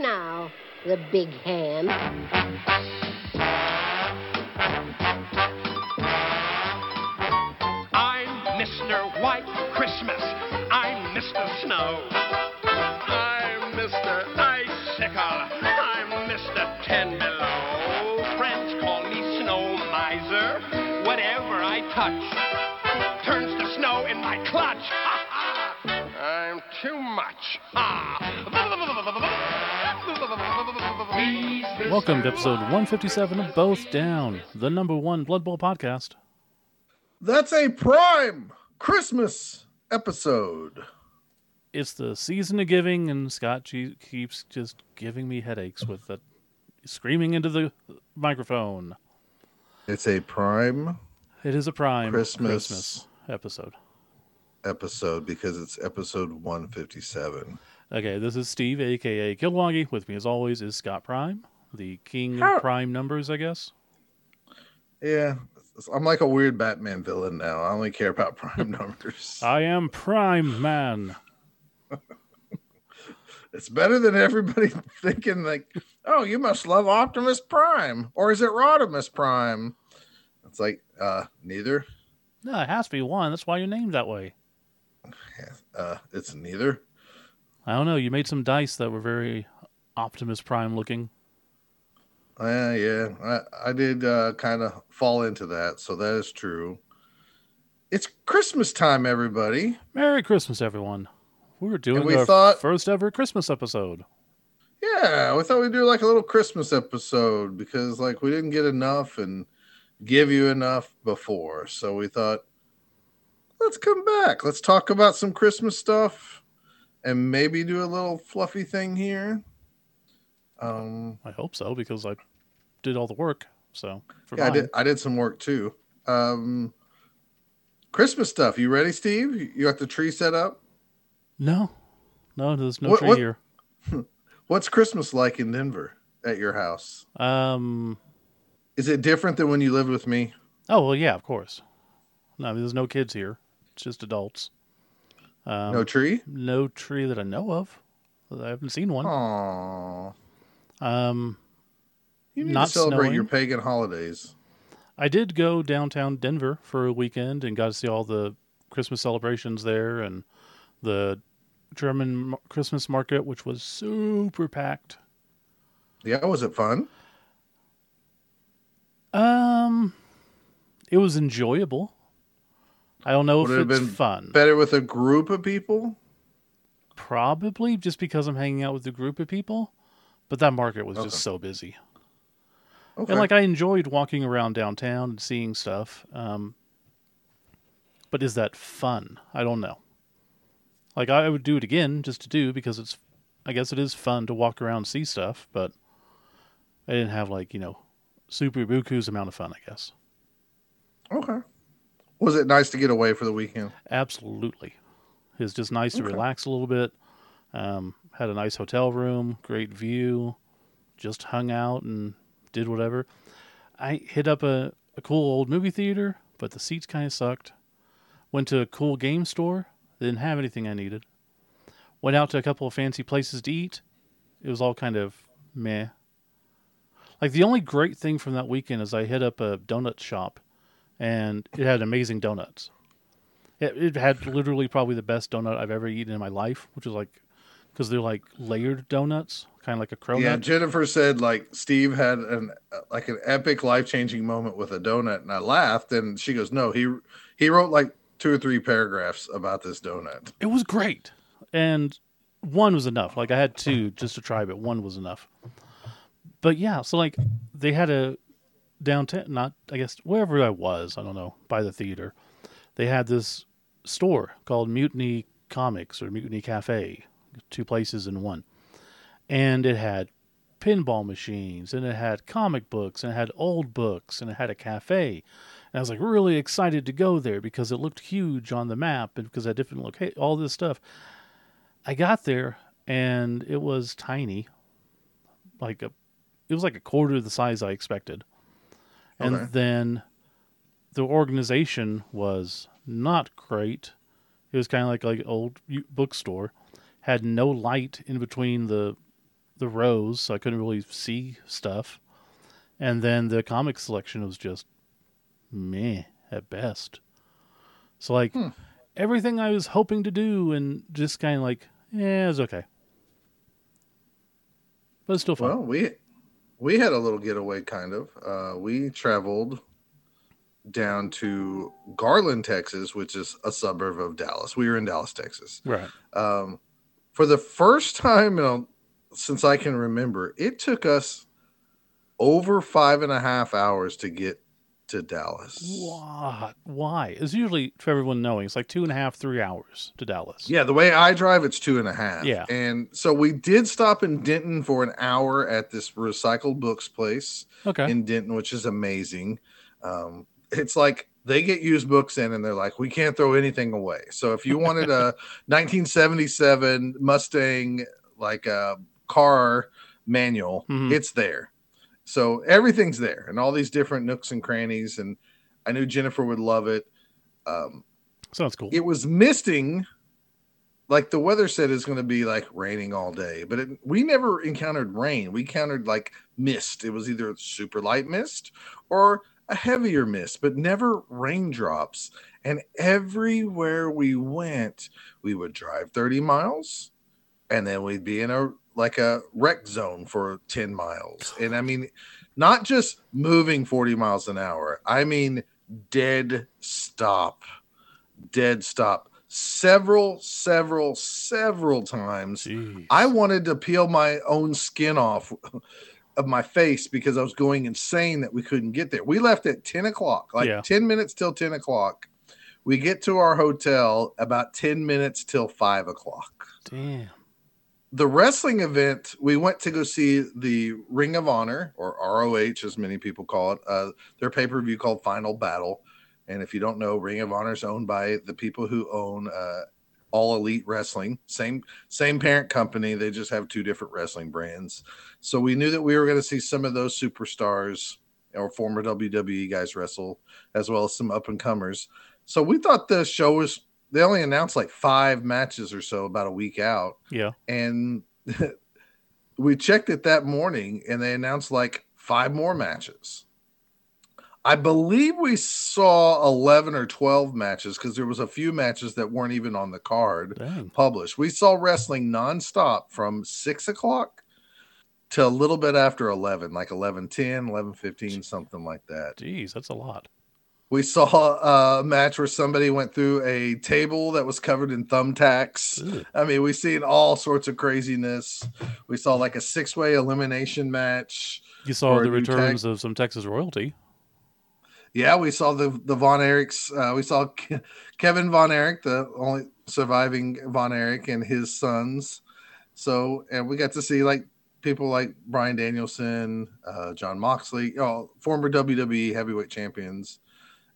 now, the big hand. I'm Mr. White Christmas. I'm Mr. Snow. I'm Mr. Icicle. I'm Mr. Ten Below. Friends call me Snow Miser. Whatever I touch turns to snow in my clutch. Welcome to episode 157 of Both Down, the number one Blood Bowl podcast. That's a prime Christmas episode. It's the season of giving, and Scott keeps just giving me headaches with the screaming into the microphone. It's a prime It is a prime Christmas. Christmas episode. episode because it's episode 157. Okay, this is Steve, aka Kilowoggy. With me, as always, is Scott Prime, the king How- of prime numbers, I guess. Yeah, I'm like a weird Batman villain now. I only care about prime numbers. I am Prime Man. It's better than everybody thinking like, "Oh, you must love Optimus Prime," or is it Rodimus Prime? It's like, uh, neither. No, it has to be one. That's why you're named that way. Uh, it's neither. I don't know. You made some dice that were very Optimus Prime looking. Uh, yeah, I, I did uh, kind of fall into that, so that is true. It's Christmas time, everybody. Merry Christmas, everyone. We're doing we our thought- first ever Christmas episode. Yeah, we thought we'd do like a little Christmas episode because like we didn't get enough and give you enough before. So we thought let's come back. Let's talk about some Christmas stuff and maybe do a little fluffy thing here. Um I hope so because I did all the work. So for yeah, I did I did some work too. Um Christmas stuff. You ready, Steve? You got the tree set up? no, no, there's no What- tree what- here. What's Christmas like in Denver at your house? Um. Is it different than when you lived with me? Oh well, yeah, of course. No, I mean, there's no kids here. It's just adults. Um, no tree? no tree that I know of. I haven't seen one. Aww. Um, You need Not to celebrate your pagan holidays. I did go downtown Denver for a weekend and got to see all the Christmas celebrations there and the German Christmas market, which was super packed. Yeah, was it fun? Um, it was enjoyable. I don't know Would it if have it's been fun. Better with a group of people? Probably just because I'm hanging out with a group of people, but that market was Okay. just so busy. Okay. And like I enjoyed walking around downtown and seeing stuff. Um, but is that fun? I don't know. Like I would do it again just to do because it's I guess it is fun to walk around and see stuff, but I didn't have like, you know, super buku's amount of fun, I guess. okay. Was it nice to get away for the weekend? Absolutely. It's just nice to relax a little bit. Um, had a nice hotel room, great view, just hung out and did whatever. I hit up a, a cool old movie theater, but the seats kind of sucked. Went to a cool game store, didn't have anything I needed. Went out to a couple of fancy places to eat. It was all kind of meh. Like the only great thing from that weekend is I hit up a donut shop and it had amazing donuts. It, it had literally probably the best donut I've ever eaten in my life, which is like because they're like layered donuts, kind of like a cronut. Yeah, Jennifer said like Steve had an like an epic life changing moment with a donut, and I laughed. And she goes, "No, he he wrote like two or three paragraphs about this donut." It was great, and one was enough. Like I had two just to try, but one was enough. But yeah, so like they had a downtown, not I guess wherever I was, I don't know, by the theater. They had this store called Mutiny Comics or Mutiny Cafe, two places in one, and it had pinball machines and it had comic books and it had old books and it had a cafe. And I was like really excited to go there because it looked huge on the map and because had different location, all this stuff. I got there and it was tiny, like a, it was like a quarter of the size I expected. And Okay. then the organization was not great. It was kind of like like an old bookstore, had no light in between the the rows, so I couldn't really see stuff. And then the comic selection was just meh at best. So like Hmm. everything I was hoping to do and just kind of like, yeah, it was okay. But it's still fun. Well, we we had a little getaway, kind of. Uh, we traveled down to Garland, Texas, which is a suburb of Dallas. We were in Dallas, Texas. right. Um, for the first time a, since I can remember, it took us over five and a half hours to get to Dallas. What? Why? It's usually for everyone knowing. It's like two and a half, three hours to Dallas. Yeah, the way I drive, it's two and a half. Yeah. And so we did stop in Denton for an hour at this recycled books place. Okay. in Denton, which is amazing. Um, it's like they get used books in and they're like, we can't throw anything away. So if you wanted a 1977 Mustang, like a car manual, Mhm. it's there. So everything's there and all these different nooks and crannies. And I knew Jennifer would love it. Um, Sounds cool. it was misting like the weather said it's going to be like raining all day but it, we never encountered rain we encountered like mist it was either super light mist or a heavier mist but never raindrops and everywhere we went we would drive 30 miles and then we'd be in a like a wreck zone for 10 miles and i mean not just moving 40 miles an hour i mean dead stop dead stop several, several, several times. Jeez. I wanted to peel my own skin off of my face because I was going insane that we couldn't get there. We left at 10 o'clock, like Yeah. 10 minutes till 10 o'clock. We get to our hotel about 10 minutes till 5 o'clock. Damn. The wrestling event, we went to go see the Ring of Honor, or ROH, as many people call it, uh, their pay per view called Final Battle. And if you don't know, Ring of Honor is owned by the people who own uh, All Elite Wrestling. Same same parent company. They just have two different wrestling brands. So we knew that we were going to see some of those superstars or former WWE guys wrestle, as well as some up and comers. So we thought the show was. They only announced like five matches or so about a week out, Yeah. and we checked it that morning, and they announced like five more matches. I believe we saw 11 or 12 matches because there was a few matches that weren't even on the card Dang. published. We saw wrestling nonstop from six o'clock to a little bit after 11, like 11, 10, 11, 15, something like that. Jeez, that's a lot. We saw a match where somebody went through a table that was covered in thumbtacks. Ugh. I mean, we've seen all sorts of craziness. We saw like a six way elimination match. You saw the new tag- returns of some Texas royalty. Yeah, we saw the the Von Erichs. Uh, we saw Ke- Kevin Von Erich, the only surviving Von Erich, and his sons. So, and we got to see like people like Bryan Danielson, uh, Jon Moxley, oh, former WWE heavyweight champions,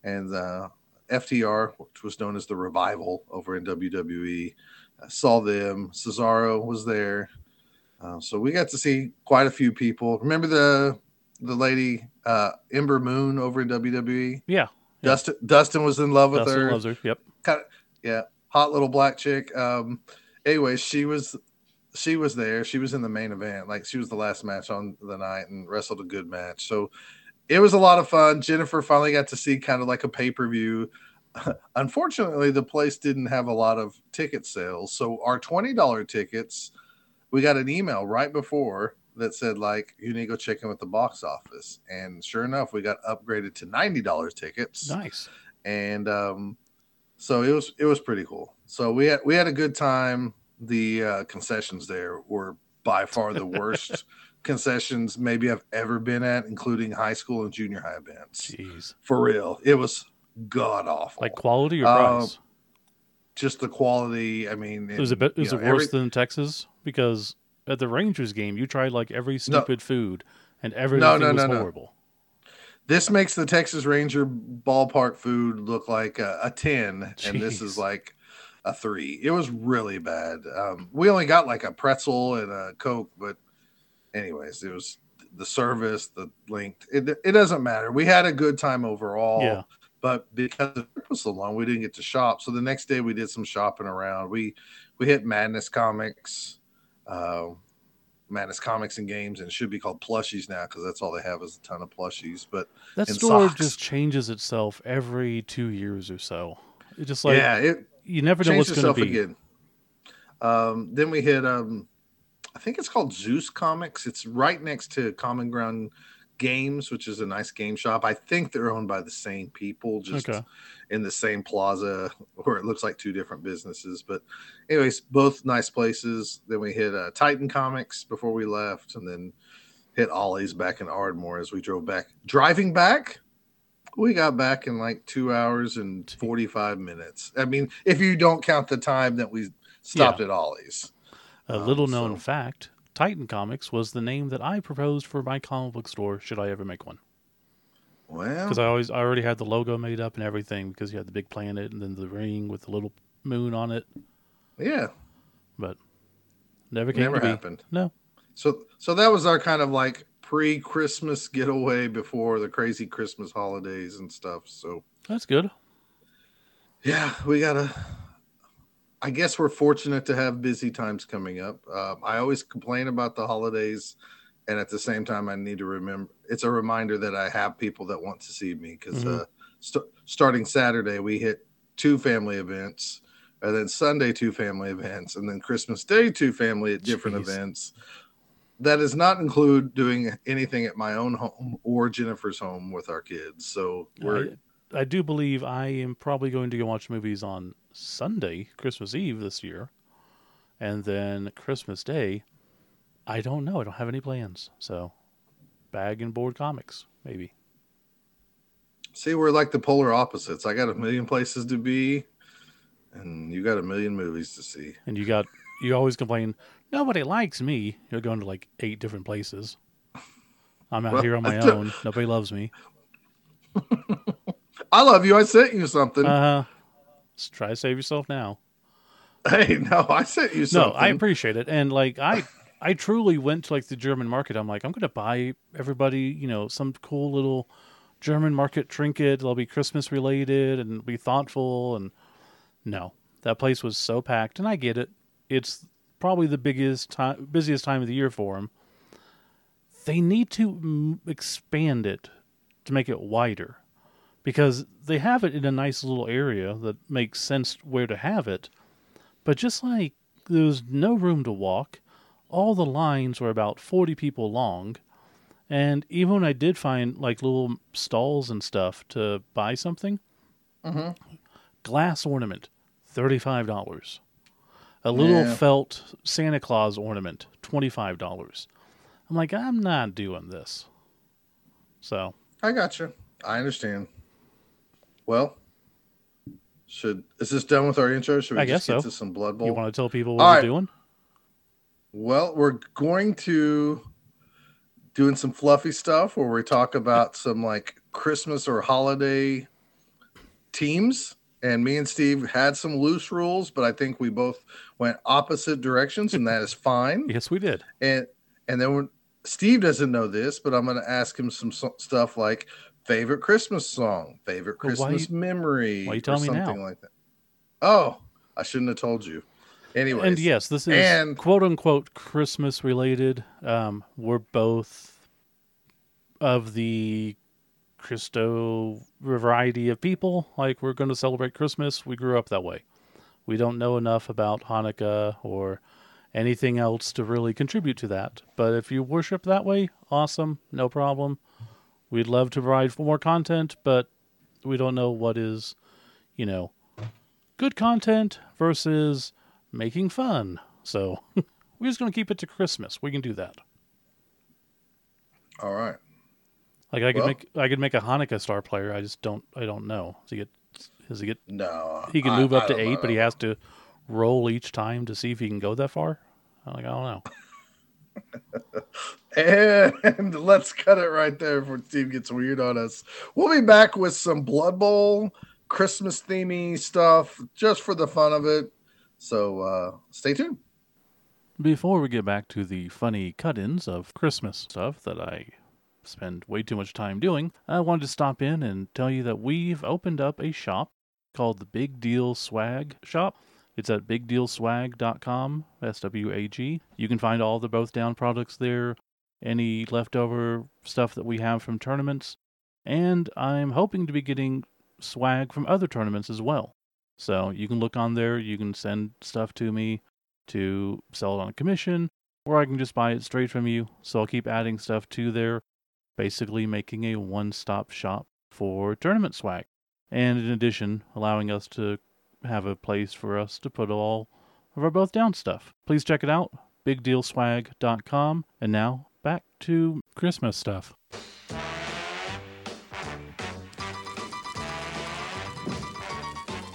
and uh, FTR, which was known as the Revival over in WWE. I saw them. Cesaro was there. Uh, so we got to see quite a few people. Remember the the lady uh, Ember Moon over in WWE? Yeah. Dustin Dustin was in love with Dustin her. loves her. Yep. Kind of, yeah, hot little black chick. Um, anyway, she was she was there. She was in the main event. Like she was the last match on the night and wrestled a good match. So it was a lot of fun. Jennifer finally got to see kind of like a pay per view. Unfortunately, the place didn't have a lot of ticket sales. So our twenty dollar tickets, we got an email right before that said like you need to go check in with the box office. And sure enough, we got upgraded to ninety dollars tickets Nice. and um, so it was it was pretty cool. So we had we had a good time. The uh, concessions there were by far the worst concessions maybe I've ever been at, including high school and junior high events. Jeez. For real, it was god awful. Like quality or Uh, price? just the quality. I mean, It was a bit. Was know, it worse every- than Texas? Because at the Rangers game, you tried like every stupid food, and everything no, no, was no. horrible. This makes the Texas Ranger ballpark food look like a, a 10, and this is like a three. It was really bad. Um, we only got like a pretzel and a Coke, but, anyways, it was the service, the length. It, it doesn't matter. We had a good time overall, Yeah. but because it was so long, we didn't get to shop. So the next day we did some shopping around. We we hit Madness Comics. Uh, Madness Comics and Games, and it should be called Plushies now because that's all they have is a ton of plushies. But That store socks. just changes itself every two years or so. It just like yeah, it you never know what's going to be. again. Um, then we hit, um, I think it's called Zeus Comics. It's right next to Common Ground Games, which is a nice game shop. I think they're owned by the same people, just Okay. in the same plaza, where it looks like two different businesses. But, anyways, both nice places. Then we hit uh, Titan Comics before we left, and then hit Ollie's back in Ardmore as we drove back. Driving back, we got back in like two hours and 45 minutes. I mean, if you don't count the time that we stopped at Ollie's. A Um, little known so- fact: Titan Comics was the name that I proposed for my comic book store. Should I ever make one? Well, Because I always I already had the logo made up and everything. Because you had the big planet and then the ring with the little moon on it, yeah, but never came never to be. happened. No, So, so that was our kind of like pre-Christmas getaway before the crazy Christmas holidays and stuff. So, that's good. yeah, we gotta. I guess we're fortunate to have busy times coming up. Um, I always complain about the holidays, and at the same time, I need to remember. It's a reminder that I have people that want to see me because Mhm. uh, st- starting Saturday we hit two family events, and then Sunday two family events, and then Christmas Day two family at different Jeez. events. That does not include doing anything at my own home or Jennifer's home with our kids. So we're I, I do believe I am probably going to go watch movies on Sunday, Christmas Eve this year, and then Christmas Day. I don't know. I don't have any plans. So, bag and board comics maybe. See, we're like the polar opposites. I got a million places to be, and you got a million movies to see. And you got you always complain nobody likes me. You're going to like eight different places. I'm out Well, here on my own. Nobody loves me. I love you. I sent you something. Uh, try to save yourself now. hey, no, I sent you No. I appreciate it, and like I, I truly went to like the German market. I'm like, I'm gonna buy everybody, you know, some cool little German market trinket. It'll be Christmas related and be thoughtful. And no, that place was so packed, and I get it. It's probably the biggest time, busiest time of the year for them. They need to mm, expand it to make it wider, because they have it in a nice little area that makes sense where to have it. But just like there was no room to walk, all the lines were about 40 people long. And even when I did find like little stalls and stuff to buy something, Mhm. glass ornament, $35. A little Yeah. felt Santa Claus ornament, $25. I'm like, I'm not doing this. So, I got you. I understand. Well, should is this done with our intro? Should we I just guess get so. to some Blood Bowl? you want to tell people what All we're right. doing? Well, we're going to doing some fluffy stuff where we talk about some like Christmas or holiday teams. And me and Steve had some loose rules, but I think we both went opposite directions, and that is fine. Yes, we did. And and then Steve doesn't know this, but I'm going to ask him some so- stuff like favorite Christmas song, favorite Well, why Christmas memory, why you or telling me now? something like that. Oh, I shouldn't have told you. Anyway, And yes, this is and- quote unquote Christmas related. Um, we're both of the Christo variety of people. Like we're going to celebrate Christmas. We grew up that way. We don't know enough about Hanukkah or anything else to really contribute to that. But if you worship that way, awesome, no problem. We'd love to provide more content, but we don't know what is, you know, good content versus making fun. So we're just going to keep it to Christmas. We can do that. all right. Like I could Well- make I could make a Hanukkah star player. I just don't I don't know. Does he get does he get No, he can I- move up to eight, know. but he has to roll each time to see if he can go that far. I'm like I don't know. And let's cut it right there before Steve gets weird on us. We'll be back with some Blood Bowl, Christmas themey stuff, just for the fun of it. So uh, stay tuned. Before we get back to the funny cut-ins of Christmas stuff that I spend way too much time doing, I wanted to stop in and tell you that we've opened up a shop called the Big Deal Swag Shop. It's at bigdealswag.com, S W A G. You can find all the Both Down products there, any leftover stuff that we have from tournaments, and I'm hoping to be getting swag from other tournaments as well. So you can look on there, you can send stuff to me to sell it on a commission, or I can just buy it straight from you. So I'll keep adding stuff to there, basically making a one stop shop for tournament swag. And in addition, allowing us to have a place for us to put all of our both down stuff. Please check it out, bigdealswag.com. And now back to Christmas stuff.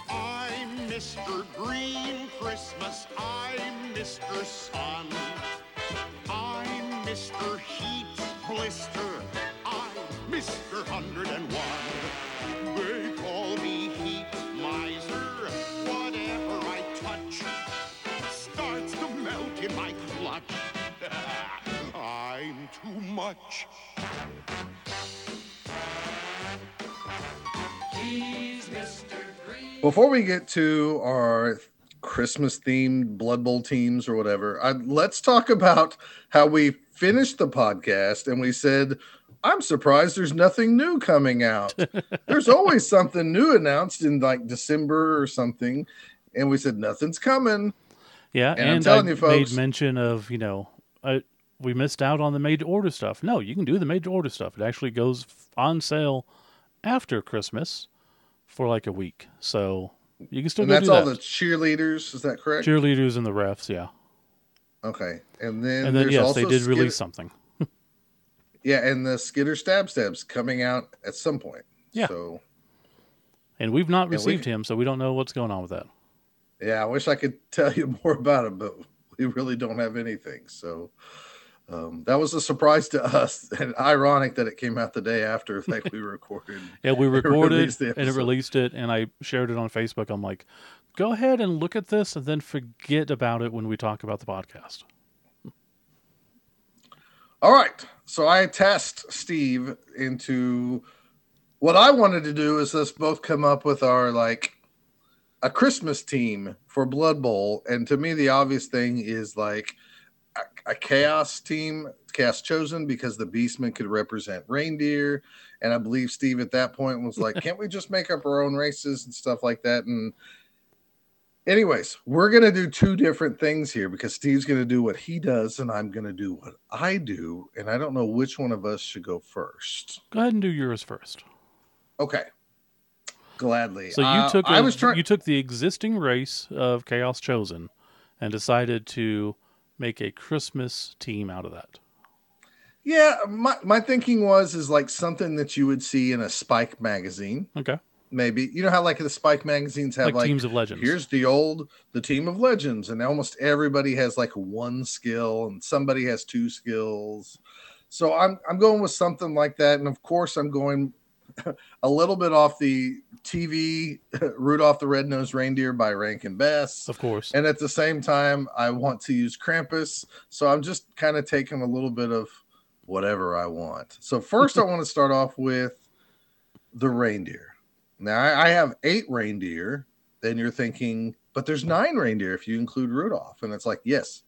I'm Mr. Green Christmas. I'm Mr. Sun. I'm Mr. Heat Blister. I'm Mr. 101. Much. Before we get to our Christmas themed Blood Bowl teams or whatever, I, let's talk about how we finished the podcast and we said, I'm surprised there's nothing new coming out. there's always something new announced in like December or something. And we said, nothing's coming. Yeah, And I'm telling I you, folks- made mention of you know, uh, we missed out on the made to order stuff. No, you can do the made to order stuff. It actually goes on sale after Christmas for like a week, so you can still do that. And that's all the cheerleaders. Is that correct? Cheerleaders and the refs, yeah, okay. And then, and then yes, they did Skid- release something. Yeah, and the Skitter Stab Stabs coming out at some point. Yeah. So And we've not we- received him, so we don't know what's going on with that. Yeah, I wish I could tell you more about it, but we really don't have anything. So um, that was a surprise to us, and ironic that it came out the day after like we recorded. Yeah, we recorded the and it released it, and I shared it on Facebook. I'm like, go ahead and look at this, and then forget about it when we talk about the podcast. All right, so I test Steve into what I wanted to do is us both come up with our like a Christmas team for Blood Bowl, and to me the obvious thing is like a, a chaos team, chaos chosen because the Beastmen could represent reindeer, and I believe Steve at that point was like, "Can't we just make up our own races and stuff like that?" And anyways, we're gonna do two different things here because Steve's gonna do what he does, and I'm gonna do what I do, and I don't know which one of us should go first. Go ahead and do yours first. Okay. Gladly. So you Uh, took I a- was trying you took the existing race of Chaos Chosen and decided to make a Christmas team out of that. Yeah, my, my thinking was is like something that you would see in a Spike magazine, Okay, maybe. You know how like the Spike magazines have like, like, teams of legends. here's the old the team of legends, and almost everybody has like one skill and somebody has two skills. So I'm I'm going with something like that, and of course I'm going a little bit off the TV Rudolph the Red-Nosed Reindeer by Rankin Bass. of course. And at the same time, I want to use Krampus. So I'm just kind of taking a little bit of whatever I want. So first, I want to start off with the reindeer. Now, I I have eight reindeer. Then you're thinking, but there's nine reindeer if you include Rudolph. And it's like, yes,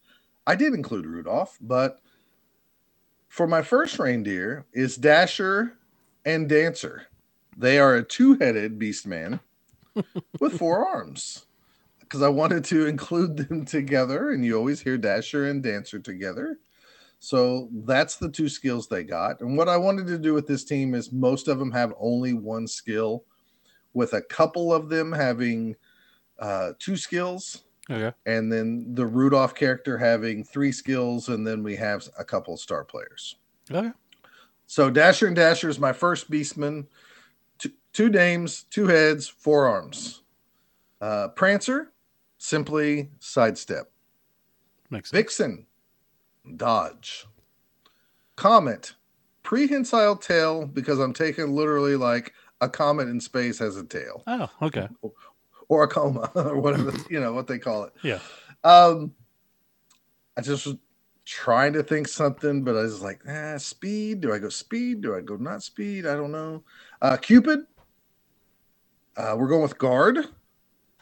I did include Rudolph. But for my first reindeer is Dasher and Dancer. They are a two headed beast man with four arms because I wanted to include them together, and you always hear Dasher and Dancer together. So that's the two skills they got. And what I wanted to do with this team is most of them have only one skill, with a couple of them having uh, two skills, Okay, and then the Rudolph character having three skills, and then we have a couple of star players. okay, So Dasher and Dasher is my first Beastman. Two, two names, two heads, four arms. Uh, Prancer, simply sidestep. makes sense. Vixen, dodge. Comet, prehensile tail because I'm taking literally like a comet in space has a tail Oh, okay, or a coma or whatever you know what they call it. yeah. Um, I just was trying to think something, but I was like, ah, speed. Do I go speed? Do I go not speed? I don't know. Uh, Cupid. Uh, we're going with guard.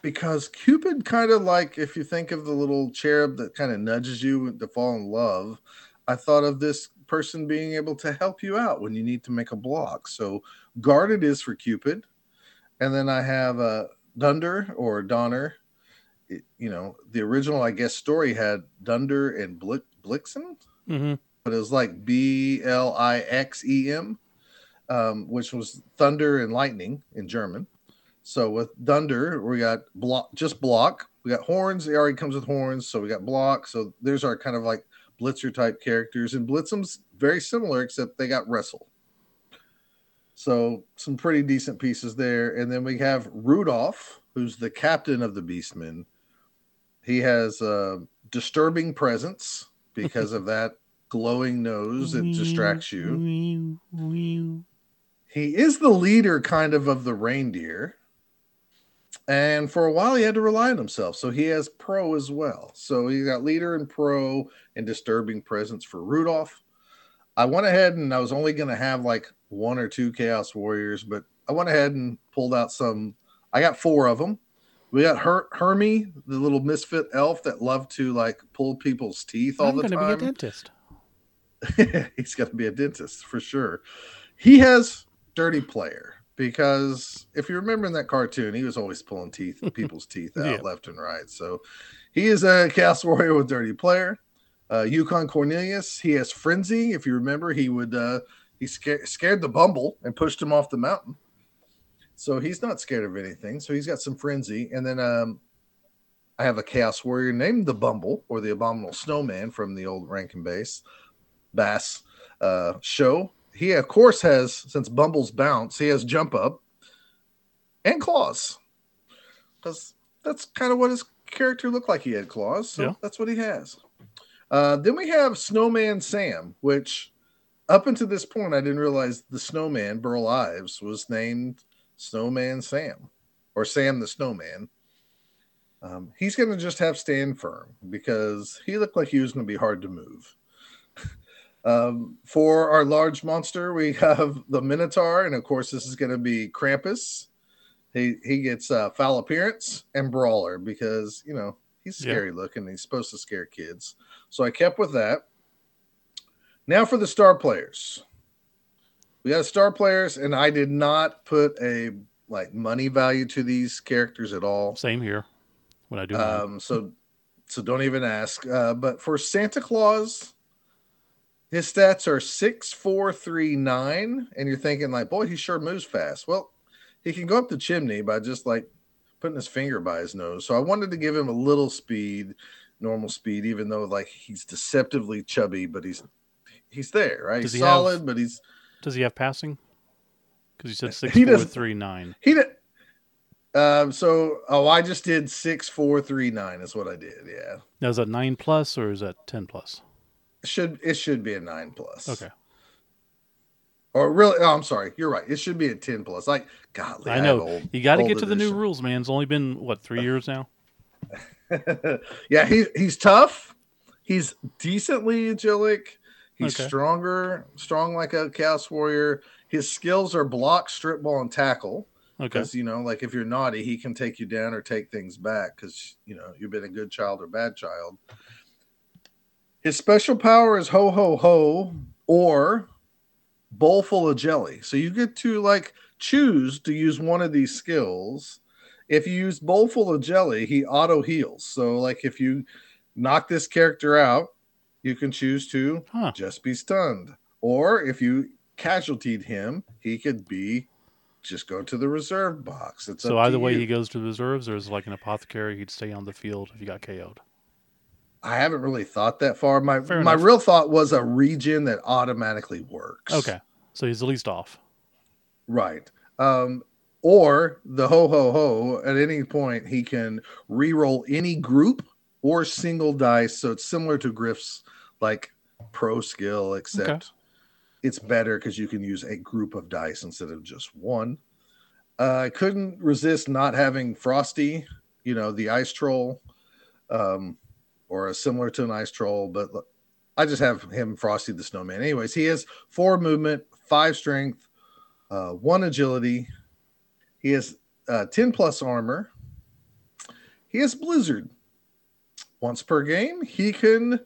because Cupid kind of like if you think of the little cherub that kind of nudges you to fall in love, I thought of this person being able to help you out when you need to make a block. So guarded is for Cupid, and then I have uh, Dunder or Donner. It- you know, the original I guess story had Dunder and Blick Blixen, hmm but it was like B L I X E M, um, which was thunder and lightning in German. So with Dunder, we got block, just block. We got horns. It already comes with horns, so we got block. So there's our kind of like Blitzer type characters, and Blixem's very similar, except they got wrestle. So some pretty decent pieces there, and then we have Rudolph, who's the captain of the Beastmen. He has a disturbing presence because of that glowing nose It distracts you. He is the leader, kind of, of the reindeer. And for a while, he had to rely on himself. So he has pro as well. So he got leader and pro and disturbing presence for Rudolph. I went ahead and I was only going to have like one or two Chaos Warriors, but I went ahead and pulled out some. I got four of them. We got Her- Hermie, the little misfit elf that loved to like pull people's teeth all I'm the time. He's going to be a dentist. he's got to be a dentist for sure. He has dirty player because if you remember in that cartoon, he was always pulling teeth, people's teeth out Yeah. left and right. So he is a chaos warrior with dirty player. Uh, Yukon Cornelius, he has frenzy. If you remember, he would uh, he scared scared the Bumble and pushed him off the mountain. So he's not scared of anything. So he's got some frenzy. And then um, I have a chaos warrior named the Bumble or the Abominable Snowman from the old Rankin Base Bass uh, show. He of course has since Bumble's bounce, he has jump up and claws because that's kind of what his character looked like. He had claws, so Yeah. that's what he has. Uh, then we have Snowman Sam, which up until this point I didn't realize the Snowman Burl Ives was named Snowman Sam or Sam the Snowman. Um, he's going to just have stand firm because he looked like he was going to be hard to move. Um, for our large monster, we have the Minotaur, and of course, this is going to be Krampus. He he gets uh, foul appearance and brawler because you know he's Yeah. scary looking. He's supposed to scare kids, so I kept with that. Now for the star players, we got star players, and I did not put a like money value to these characters at all. Same here. When I do. Um, so so don't even ask. Uh, but for Santa Claus, his stats are six, four, three, nine, and you're thinking like, boy, he sure moves fast. Well, he can go up the chimney by just like putting his finger by his nose. So I wanted to give him a little speed, normal speed, even though like he's deceptively chubby, but he's he's there, right? Does he's he have- solid, but he's Does he have passing? Because you said six, He four, doesn't- three, nine. he. Did, um, so oh, I just did six, four, three, nine. Is what I did. Yeah. Now is that nine plus or is that ten plus? should it should be a nine plus. Okay. Or really? Oh, I'm sorry. You're right. It should be a ten plus. Like, golly, I know. old- you got to get to the new rules, man. It's only been what three years now. yeah, he he's tough. He's decently agilic. He's Okay. stronger, strong like a chaos warrior. His skills are block, strip ball, and tackle. Okay. Because you know, like if you're naughty, he can take you down or take things back because you know you've been a good child or bad child. His special power is ho ho ho or bowl full of jelly. So you get to like choose to use one of these skills. If you use bowl full of jelly, he auto heals. So like if you knock this character out, you can choose to Huh. just be stunned. Or if you casualtied him, he could be just go to the reserve box. It's So either way, you. he goes to the reserves, or is like an apothecary? He'd stay on the field if you got KO'd. I haven't really thought that far. My Fair my enough. real thought was a regen that automatically works. Okay. So he's at least off. Right. Um, or the ho ho ho at any point he can re-roll any group or single dice. So it's similar to Griff's like pro skill, except Okay. it's better because you can use a group of dice instead of just one. Uh, I couldn't resist not having Frosty, you know, the ice troll, um, or a similar to an ice troll, but I just have him Frosty the Snowman. Anyways, he has four movement, five strength, uh, one agility. He has uh, 10 plus armor. he has Blizzard. Once per game, he can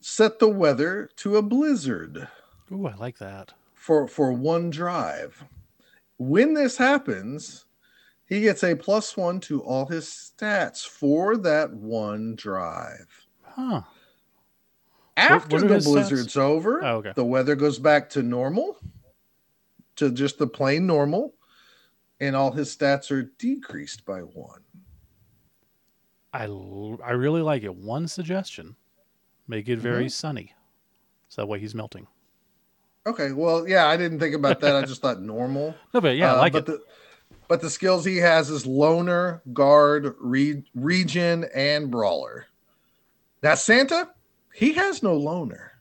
set the weather to a blizzard Ooh, I like that. for for one drive. When this happens, he gets a plus one to all his stats for that one drive. Huh. After what are the his stats? blizzard's over, Oh, okay. the weather goes back to normal, to just the plain normal, and all his stats are decreased by one. I, l- I really like it. One suggestion make it very Mhm. sunny. So that way he's melting. Okay, well, yeah, I didn't think about that. I just thought normal. No, but yeah, I Uh, like but it. The, but the skills he has is loner, guard, re- regen, and brawler. Now Santa, he has no loner.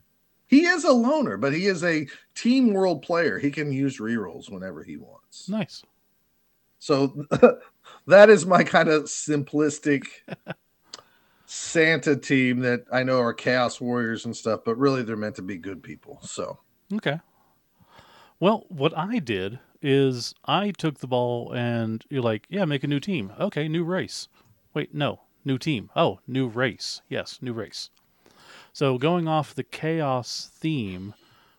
He is a loner, but he is a team world player. He can use rerolls whenever he wants. nice. So that is my kind of simplistic Santa team that I know are Chaos Warriors and stuff, but really they're meant to be good people. So Okay. Well, what I did is I took the ball and you're like, yeah, make a new team. Okay, new race. Wait, no, new team. Oh, new race. Yes, new race. So going off the chaos theme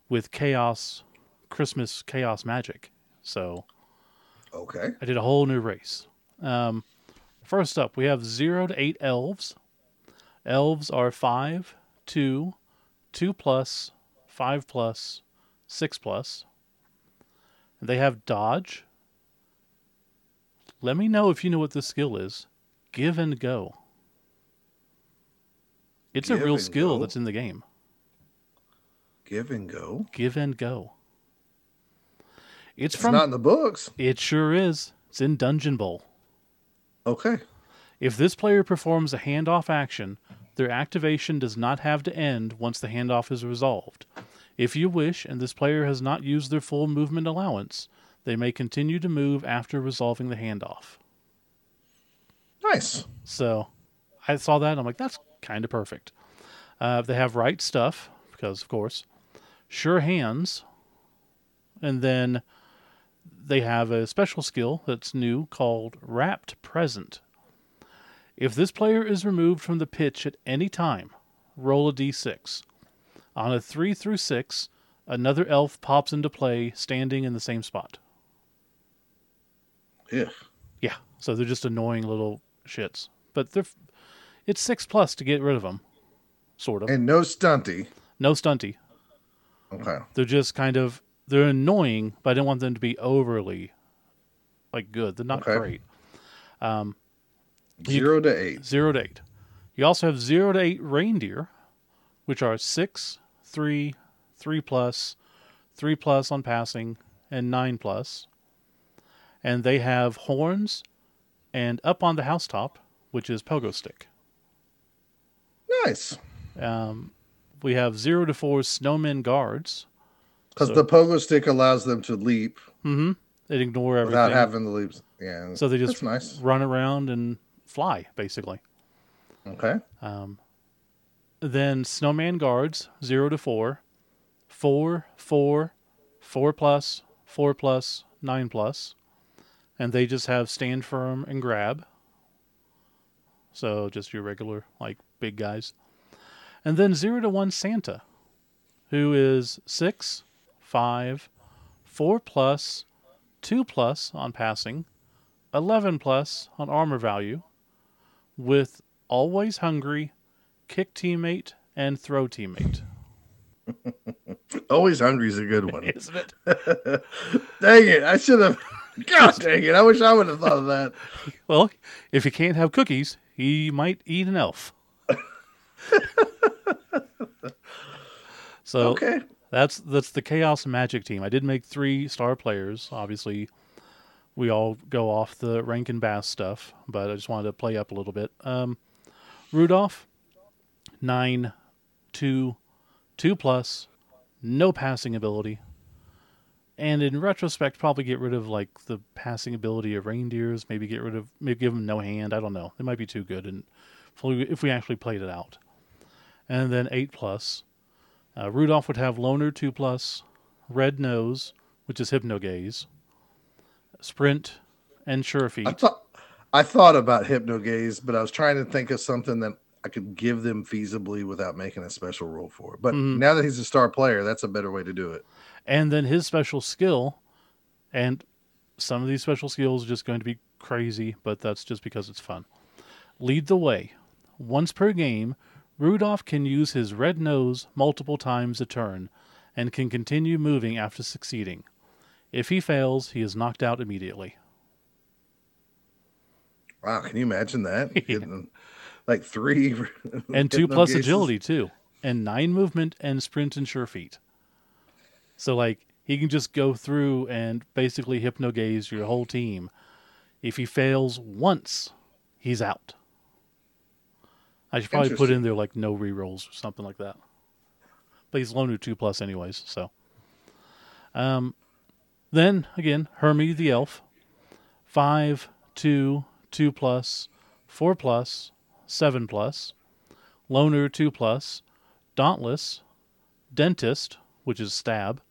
with chaos, Christmas chaos magic. So okay. I did a whole new race. Um, first up, we have zero to eight elves. Elves are five, two, two plus, five plus, six plus. And they have dodge. Let me know if you know what this skill is. Give and go. It's a real skill go? that's in the game. Give and go. Give and go. It's It's from. not in the books. it sure is. It's in Dungeon Bowl. Okay. If this player performs a handoff action, their activation does not have to end once the handoff is resolved. If you wish, and this player has not used their full movement allowance, they may continue to move after resolving the handoff. Nice. So I saw that and I'm like, that's kind of perfect. Uh, they have right stuff, because of course, sure hands, and then they have a special skill that's new called Wrapped Present. If this player is removed from the pitch at any time, roll a d6. On a 3 through 6, another elf pops into play standing in the same spot. Yeah. Yeah, so they're just annoying little shits. But they're it's 6 plus to get rid of them, sort of. And no stunty. no stunty. Okay. They're just kind of they're annoying, but I don't want them to be overly like good. They're not Okay. great. You- Zero to eight. Zero to eight. You also have zero to eight reindeer, which are six, three, three plus, three plus on passing, and nine plus. And they have horns, and up on the housetop, which is pogo stick. Nice. Um, we have zero to four snowmen guards. Because So- the pogo stick allows them to leap Mm-hmm. They ignore everything. without having the leaps. Yeah. so they just nice. run around and fly, basically. Okay. Um, then snowman guards zero to four, four, four, four plus, four plus, nine plus, and they just have stand firm and grab. So just your regular like big guys, and then zero to one Santa, who is six, five, four plus, two plus on passing, eleven plus on armor value, with always hungry, kick teammate, and throw teammate. Always hungry is a good one. Isn't it? dang it. I should have. God dang it. I wish I would have thought of that. Well, if he can't have cookies, he might eat an elf. so Okay. That's that's the chaos magic team. I did make three star players. Obviously, we all go off the Rankin Bass stuff, but I just wanted to play up a little bit. Um, Rudolph, nine, two, two plus, no passing ability. And in retrospect, probably get rid of like the passing ability of reindeers. Maybe get rid of, maybe give them no hand. I don't know. It might be too good, and if we, if we actually played it out. And then eight plus, uh, Rudolph would have loner two plus, red nose, which is hypnogaze, sprint, and sure I feet. thought. I thought about hypnogaze, but I was trying to think of something that I could give them feasibly without making a special rule for. it. But Mhm. now that he's a star player, that's a better way to do it. And then his special skill, and some of these special skills are just going to be crazy, but that's just because it's fun. Lead the way. Once per game, Rudolph can use his red nose multiple times a turn and can continue moving after succeeding. If he fails, he is knocked out immediately. Wow, can you imagine that? Getting, like three And two plus hypnogazes. agility, too. And nine movement and sprint and sure feet. So, like, he can just go through and basically hypnogaze your whole team. If he fails once, he's out. I should probably put in there like no rerolls or something like that. But he's loner two plus anyways, so. Um, then again, Hermie the elf, five, two, two plus, four plus, seven plus, loner two plus, dauntless, dentist, which is stab,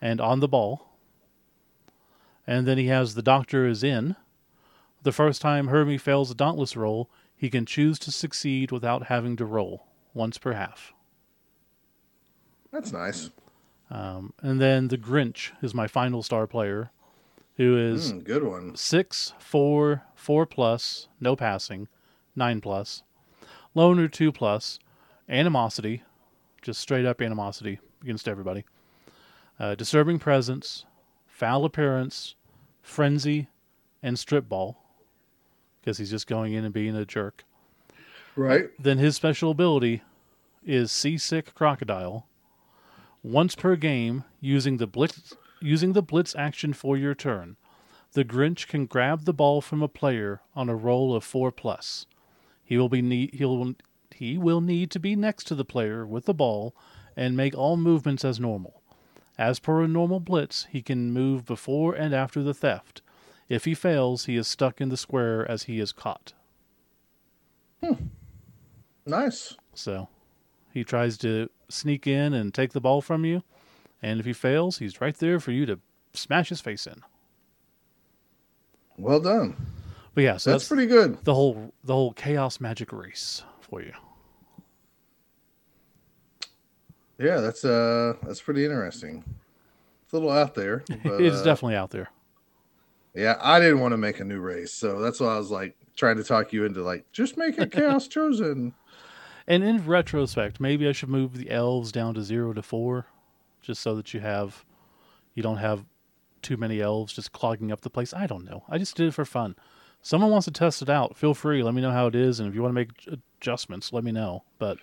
and on the ball. And then he has the doctor is in. The first time Hermie fails a dauntless roll, he can choose to succeed without having to roll, once per half. That's nice. Um, and then the Grinch is my final star player, who is Mm, good one. six, four, four plus, no passing, nine plus, loner two plus, animosity, just straight up animosity against everybody, uh, disturbing presence, foul appearance, frenzy, and strip ball, because he's just going in and being a jerk. Right. Then his special ability is Seasick Crocodile. Once per game, using the blitz using the blitz action for your turn, the Grinch can grab the ball from a player on a roll of four plus. He will be need he will he will need to be next to the player with the ball and make all movements as normal. As per a normal blitz, he can move before and after the theft. If he fails, he is stuck in the square as he is caught. Nice. So he tries to sneak in and take the ball from you, and if he fails, he's right there for you to smash his face in. Well done. But yeah, so That's, that's, pretty good. the whole the whole chaos magic race for you. Yeah, that's uh that's pretty interesting. It's a little out there. But, it's uh, definitely out there. Yeah, I didn't want to make a new race, so that's why I was like trying to talk you into like just make it chaos chosen. And in retrospect, maybe I should move the elves down to zero to four, just so that you have you don't have too many elves just clogging up the place. I don't know. I just did it for fun. Someone wants to test it out. Feel free. Let me know how it is, and if you want to make adjustments, let me know. But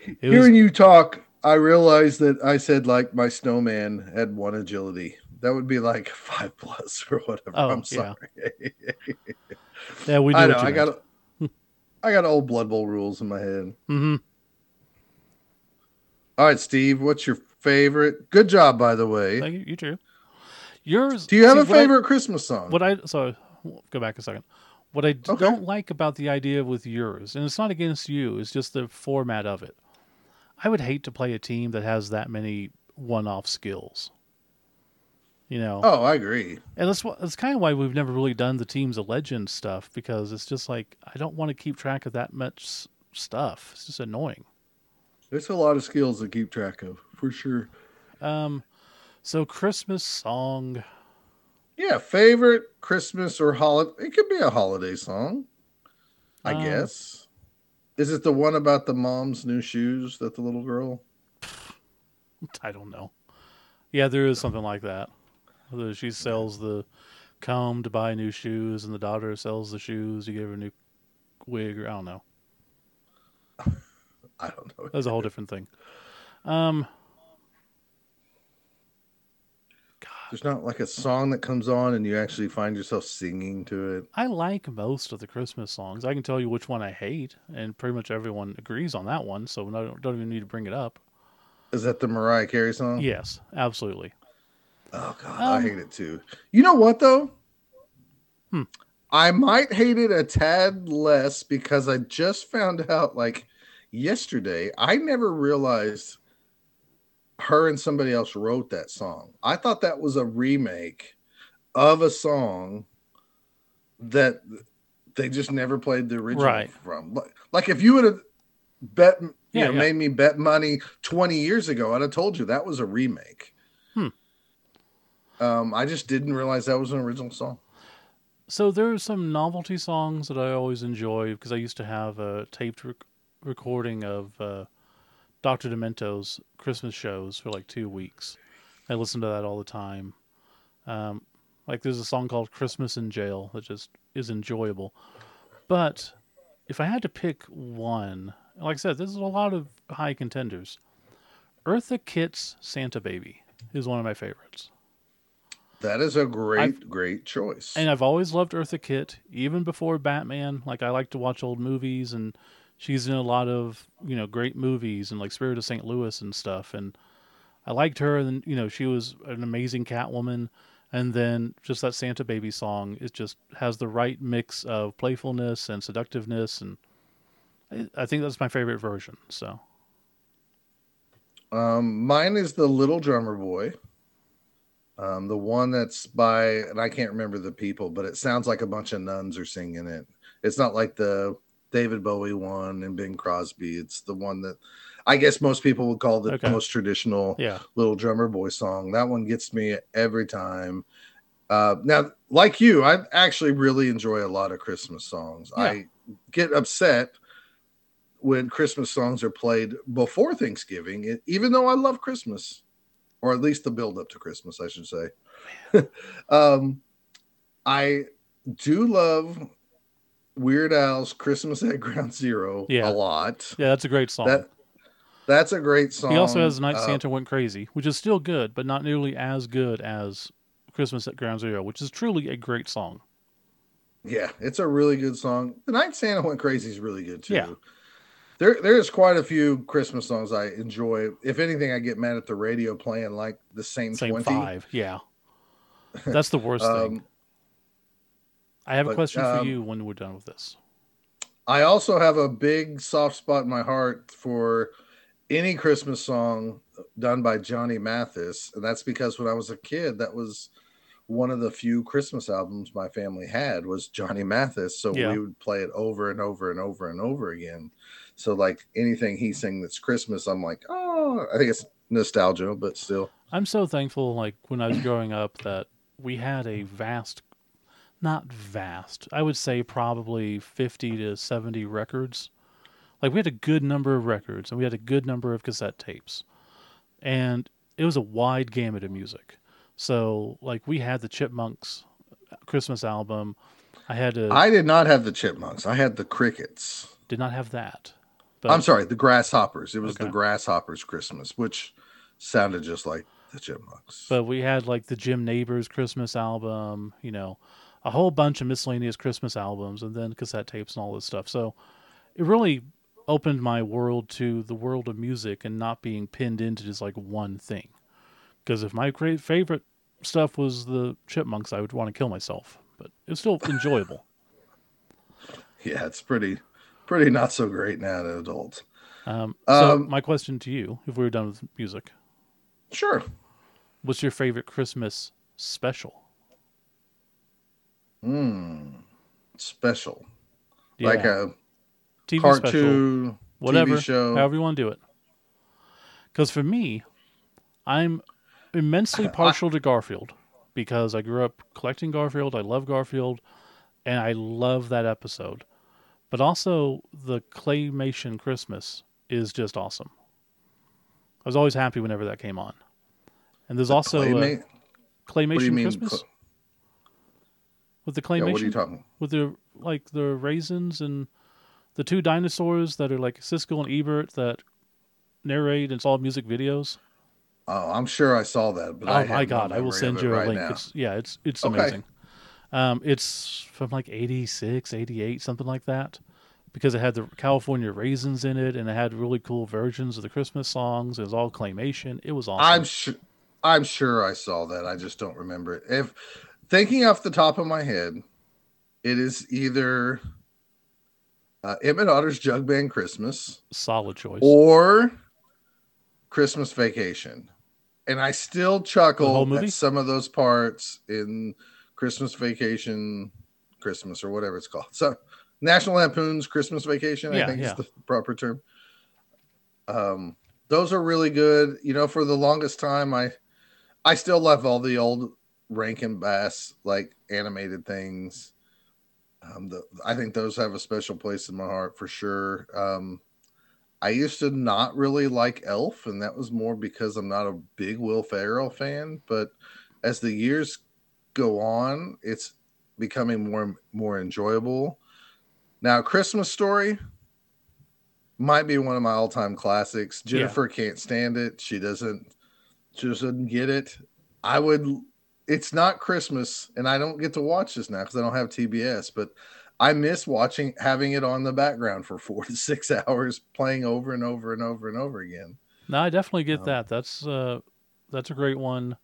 it was Hearing you talk, I realized that I said like my snowman had one agility. That would be like five plus or whatever. Oh, I'm yeah. sorry. yeah. We do. I know. I got I got old Blood Bowl rules in my head. hmm All right, Steve, what's your favorite? Good job, by the way. Thank you. You too. Yours. Do you have see, a what I- favorite Christmas song? What I so go back a second. What I Okay. don't like about the idea with yours, and it's not against you, it's just the format of it. I would hate to play a team that has that many one-off skills. You know, oh, I agree. and that's what that's kind of why we've never really done the teams of legend stuff because it's just like I don't want to keep track of that much stuff. It's just annoying. There's a lot of skills to keep track of for sure. Um, so Christmas song. Yeah, favorite Christmas or holiday. It could be a holiday song, I Um, guess. Is it the one about the mom's new shoes that the little girl? I don't know. Yeah, there is something like that. The- She sells the comb to buy new shoes, and the daughter sells the shoes You give her a new wig. Or I don't know. I don't know. That's a whole different thing. Um, God. There's not like a song that comes on and you actually find yourself singing to it. I like most of the Christmas songs. I can tell you which one I hate, and pretty much everyone agrees on that one. So no, don't even need to bring it up. Is that the Mariah Carey song? Yes, absolutely. Oh god, Um, I hate it too. You know what though? Hmm. I might hate it a tad less because I just found out like yesterday. I never realized her and somebody else wrote that song. I thought that was a remake of a song that they just never played the original Right. from. Like, like if you would have bet, you Yeah, know, yeah. made me bet money 20 years ago, I'd have told you that was a remake. Um, I just didn't realize that was an original song. So there are some novelty songs that I always enjoy because I used to have a taped rec- recording of uh, Dr. Demento's Christmas shows for like two weeks. I listened to that all the time. Um, like there's a song called Christmas in Jail that just is enjoyable. But if I had to pick one, like I said, there's a lot of high contenders. Eartha Kitt's Santa Baby is one of my favorites. That is a great, great choice. And I've always loved Eartha Kitt, even before Batman. Like I like to watch old movies, and she's in a lot of you know great movies and like Spirit of St. Louis and stuff. And I liked her, and you know she was an amazing Catwoman. And then just that Santa Baby song, it just has the right mix of playfulness and seductiveness, and I, I think that's my favorite version. So Um, mine is the Little Drummer Boy. Um, the one that's by, and I can't remember the people, but it sounds like a bunch of nuns are singing it. It's not like the David Bowie one and Bing Crosby. It's the one that I guess most people would call the Okay. most traditional yeah, Little Drummer Boy song. That one gets me every time. Uh, now, like you, I actually really enjoy a lot of Christmas songs. Yeah. I get upset when Christmas songs are played before Thanksgiving, even though I love Christmas, or at least the build up to Christmas, I should say. um, I do love Weird Al's Christmas at Ground Zero Yeah. a lot. yeah, that's a great song. That that's a great song. He also has Night Uh, Santa Went Crazy, which is still good, but not nearly as good as Christmas at Ground Zero, which is truly a great song. Yeah, it's a really good song. The Night Santa Went Crazy is really good too. Yeah. There, there's quite a few Christmas songs I enjoy. If anything, I get mad at the radio playing like the same, Same 20. five, yeah. That's the worst thing. Um, I have a question for um, you when we're done with this. I also have a big soft spot in my heart for any Christmas song done by Johnny Mathis, and that's because when I was a kid, that was one of the few Christmas albums my family had was Johnny Mathis. So Yeah. we would play it over and over and over and over again. So like anything he sang that's Christmas, I'm like, oh, I think it's nostalgia, but still. I'm so thankful, like when I was growing up, that we had a vast, not vast, I would say probably 50 to 70 records. Like we had a good number of records and we had a good number of cassette tapes. And it was a wide gamut of music. So, like, we had the Chipmunks Christmas album. I had to, I did not have the chipmunks. I had the crickets. did not have that. But I'm sorry, the grasshoppers. It was the grasshoppers Christmas, which sounded just like the chipmunks. But we had like the Jim Nabors Christmas album, you know, a whole bunch of miscellaneous Christmas albums, and then cassette tapes and all this stuff. So it really opened my world to the world of music and not being pinned into just like one thing. Because if my favorite stuff was the Chipmunks, I would want to kill myself. But it's still enjoyable. Yeah, it's pretty, pretty not so great now to adults. Um, so Um, my question to you, if we were done with music, Sure. what's your favorite Christmas special? Hmm. Special, Yeah, like a TV special. cartoon, whatever, TV show. however you want to do it. Because for me, I'm immensely partial to Garfield because I grew up collecting Garfield. I love Garfield, and I love that episode. But also, the claymation Christmas is just awesome. I was always happy whenever that came on. And there's also a claymation What do you mean? Christmas cl- with the yeah, claymation what are you talking? with the like the raisins and the two dinosaurs that are like Siskel and Ebert that narrate and it's all music videos. Oh, I'm sure I saw that, but oh I my god, I will send you a right link. It's yeah, it's it's Okay. amazing. Um it's from like 86, 88, something like that. Because it had the California raisins in it and it had really cool versions of the Christmas songs. It was all claymation. It was awesome. I'm sure. I'm sure I saw that. I just don't remember it. If thinking off the top of my head, it is either uh, Emmet Otter's Jug Band Christmas Solid choice. or Christmas Vacation, and I still chuckle at some of those parts in Christmas Vacation Christmas or whatever it's called. So National Lampoon's Christmas Vacation, I think yeah. is the proper term. Um, those are really good. You know, for the longest time, I I still love all the old Rankin Bass like animated things. Um, the, I think those have a special place in my heart for sure. Um, I used to not really like Elf, and that was more because I'm not a big Will Ferrell fan. But as the years go on, it's becoming more and more enjoyable. Now, Christmas Story might be one of my all time classics. Yeah. Jennifer can't stand it. She doesn't. She just doesn't get it. I would. It's not Christmas, and I don't get to watch this now because I don't have TBS. But I miss watching, having it on the background for four to six hours, playing over and over and over and over again. No, I definitely get Um, that. That's uh, that's a great one.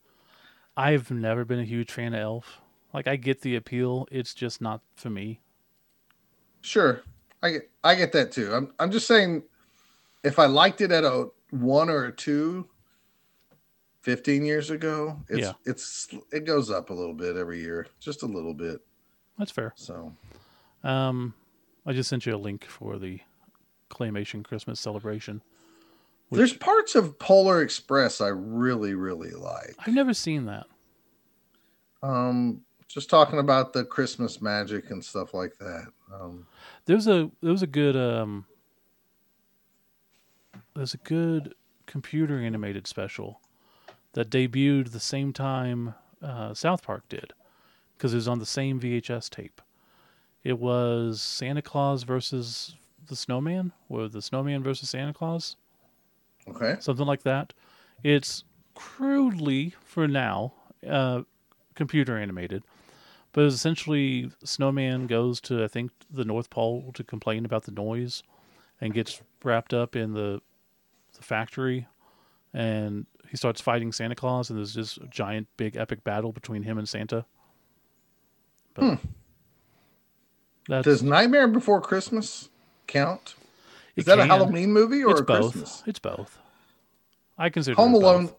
I've never been a huge fan of Elf. Like I get the appeal, it's just not for me. Sure, I get, I get that too. I'm, I'm just saying, if I liked it at a one or a two, 15 years ago, it's Yeah. it's it goes up a little bit every year, just a little bit. That's fair. So Um, I just sent you a link for the claymation Christmas celebration. Which- there's parts of Polar Express I really really like. I've never seen that. Um, just talking about the Christmas magic and stuff like that. Um, There's a there was a good um there's a good computer animated special that debuted the same time uh, South Park did because it was on the same VHS tape. It was Santa Claus versus the Snowman, or the Snowman versus Santa Claus, okay, something like that. It's crudely, for now, uh, computer animated, but it's essentially Snowman goes to I think the North Pole to complain about the noise, and gets wrapped up in the the factory, and he starts fighting Santa Claus, and there's this giant, big, epic battle between him and Santa. But that's does Nightmare Before Christmas count? Is that a. Halloween movie or It's a both. Christmas? It's both. I consider Home it both. Alone.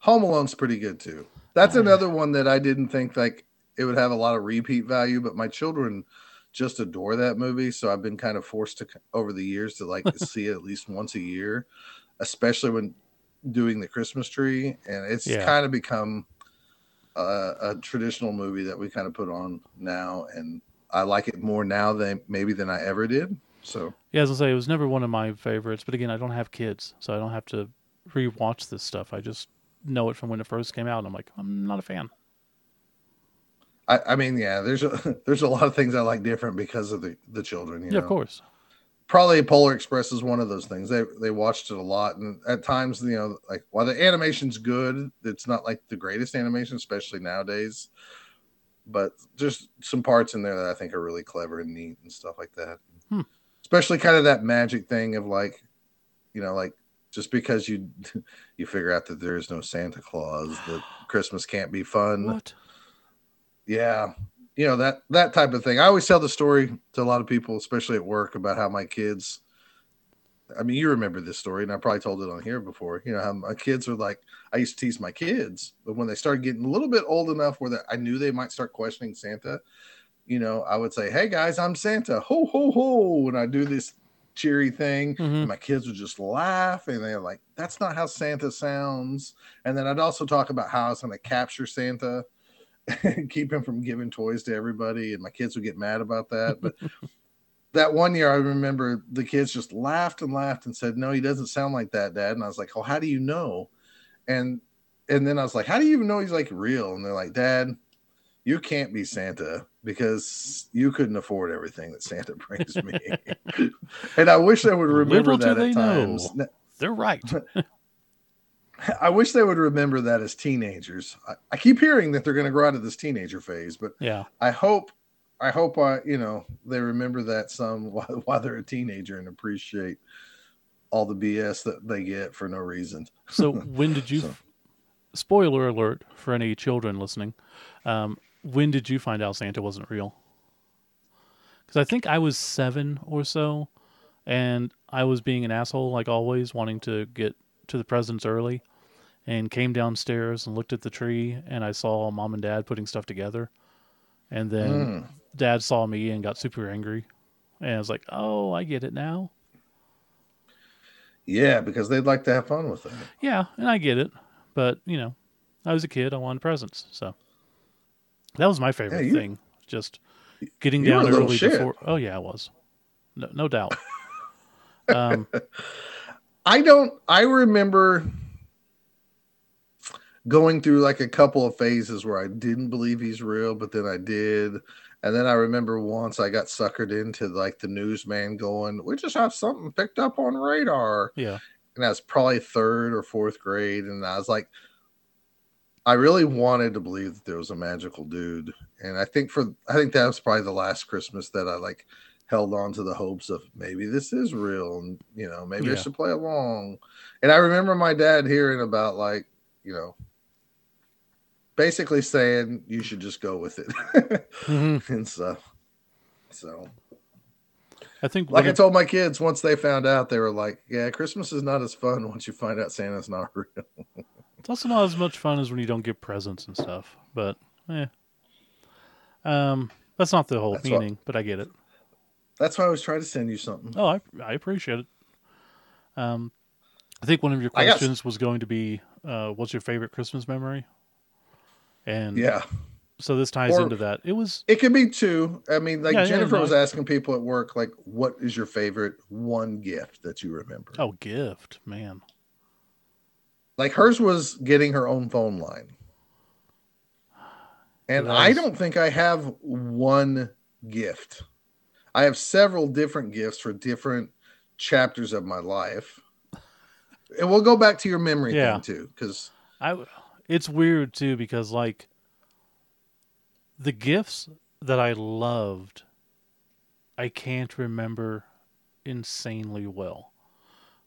Home Alone's pretty good too. That's another one that I didn't think like it would have a lot of repeat value, but my children just adore that movie. So I've been kind of forced to over the years to like see it at least once a year, especially when doing the Christmas tree, and it's Yeah. kind of become a, a traditional movie that we kind of put on now, and I like it more now than maybe than I ever did. So Yeah, as I say, it was never one of my favorites. But again, I don't have kids, so I don't have to rewatch this stuff. I just know it from when it first came out, and I'm like, I'm not a fan. I, I mean, yeah, there's a there's a lot of things I like different because of the the children. You Yeah, know? of course. probably Polar Express is one of those things. They they watched it a lot, and at times, you know, like while the animation's good, it's not like the greatest animation, especially nowadays. But just some parts in there that I think are really clever and neat and stuff like that. Hmm. Especially kind of that magic thing of like, you know, like just because you you figure out that there is no Santa Claus, that Christmas can't be fun. What? yeah. You know that that type of thing. I always tell the story to a lot of people especially at work about how my kids i mean you remember this story and i probably told it on here before. You know how my kids are like i used to tease my kids but when they started getting a little bit old enough where i knew they might start questioning santa you know i would say hey guys i'm santa. Ho ho ho and i do this cheery thing. Mhm. and my kids would just laugh and they're like that's not how santa sounds. And then i'd also talk about how i was going to capture santa and keep him from giving toys to everybody and my kids would get mad about that. But that one year i remember the kids just laughed and laughed and said no he doesn't sound like that dad. And i was like oh how do you know? And and then i was like how do you even know he's like real? And they're like dad you can't be santa because you couldn't afford everything that santa brings me and i wish they would remember Little that at know. times They're right. I wish they would remember that as teenagers. I, I keep hearing that they're going to grow out of this teenager phase, but yeah. I hope, I hope, I you know, they remember that some while, while they're a teenager and appreciate all the BS that they get for no reason. So when did you? So- Spoiler alert for any children listening. Um, when did you find out Santa wasn't real? Because I think I was seven or so, and I was being an asshole like always, wanting to get to the presents early, and came downstairs and looked at the tree, and I saw mom and dad putting stuff together, And then Mm. dad saw me and got super angry. And I was like, oh, I get it now. Yeah, because they'd like to have fun with it. Yeah, and I get it. But, you know, I was a kid. I wanted presents. So that was my favorite you- thing. Just getting down early before. Oh, yeah, I was. No, no doubt. um, I don't. I remember going through like a couple of phases where I didn't believe he's real, but then I did. And then I remember once I got suckered into like the newsman going, "We just have something picked up on radar," yeah. and I was probably third or fourth grade, and I was like, I really wanted to believe that there was a magical dude, and I think for I think that was probably the last Christmas that I like held on to the hopes of maybe this is real, and you know maybe I should play along. And I remember my dad hearing about like you know basically saying you should just go with it Mhm. and stuff. So I think like I told my kids once they found out, they were like, "Yeah, Christmas is not as fun once you find out Santa's not real." It's also not as much fun as when you don't get presents and stuff. But eh. Um that's not the whole That's what- meaning, but I get it. That's why I was trying to send you something. Oh, I I appreciate it. Um I think one of your questions was going to be uh what's your favorite Christmas memory? And Yeah, so this ties Or- into that. It was it could be two. I mean, like Yeah, yeah, Jennifer no. was asking people at work, like, "What is your favorite one gift that you remember?" oh gift, man. Like hers was getting her own phone line, and I don't think I have one gift. I have several different gifts for different chapters of my life. And we'll go back to your memory Yeah. thing too, because I it's weird too because like the gifts that I loved I can't remember insanely well.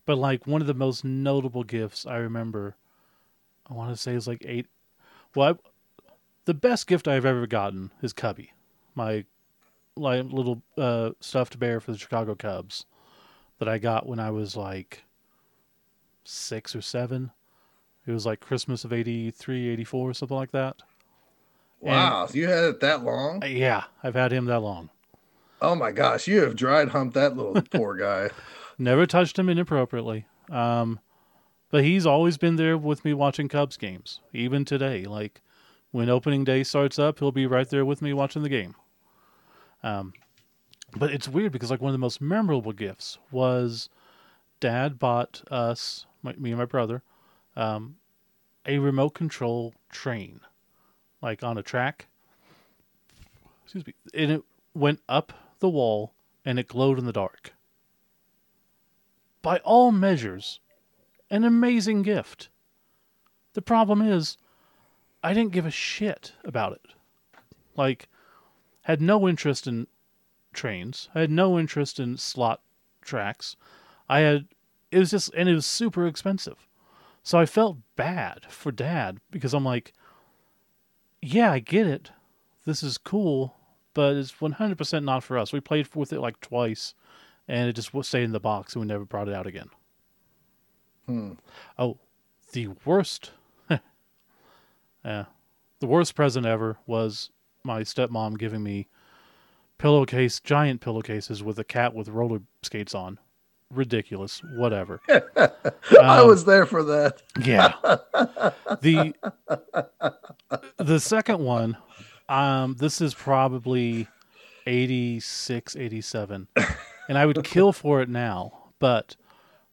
But like one of the most notable gifts I remember I want to say is like 8 well I, the best gift I've ever gotten is Cubby. My like little uh stuffed bear for the Chicago Cubs that I got when I was like 6 or 7. It was like Christmas of 83, 84, something like that. wow, you had it that long. Uh, Yeah, I've had him that long. Oh my gosh, you have dried humped that little poor guy. Never touched him inappropriately. Um, but he's always been there with me watching Cubs games, even today. Like when opening day starts up, he'll be right there with me watching the game. Um, but it's weird because like one of the most memorable gifts was Dad bought us, my, me and my brother, um, a remote control train, like on a track. Excuse me, and it went up the wall and it glowed in the dark by all measures, an amazing gift. The problem is, I didn't give a shit about it. Like, had no interest in trains. I had no interest in slot tracks. I had, it was just, and it was super expensive. So I felt bad for dad because I'm like, yeah, I get it. This is cool, but it's 100% not for us. We played with it like twice and it just stayed in the box and we never brought it out again. Hmm. Oh, the worst. yeah, the worst present ever was my stepmom giving me pillowcase, giant pillowcases with a cat with roller skates on. Ridiculous. Whatever. I Um, was there for that. Yeah. the the second one, um, this is probably 86, 87. And I would kill for it now, but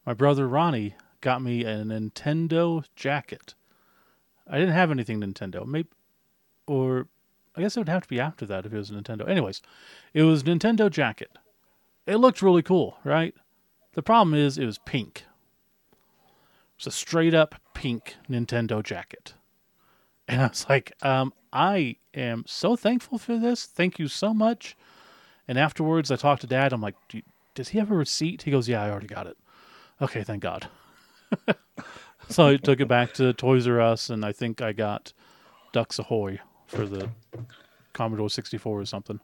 my brother Ronnie got me a Nintendo jacket. I didn't have anything Nintendo. Maybe or I guess it would have to be after that if it was a Nintendo. Anyways, it was Nintendo jacket. It looked really cool, right? The problem is it was pink. It's a straight up pink Nintendo jacket. And I was like, um, I am so thankful for this. Thank you so much. And afterwards, I talked to dad. I'm like, Do you, does he have a receipt? He goes, Yeah, I already got it. Okay, thank God. so I took it back to Toys R Us, and I think I got Ducks Ahoy for the Commodore 64 or something.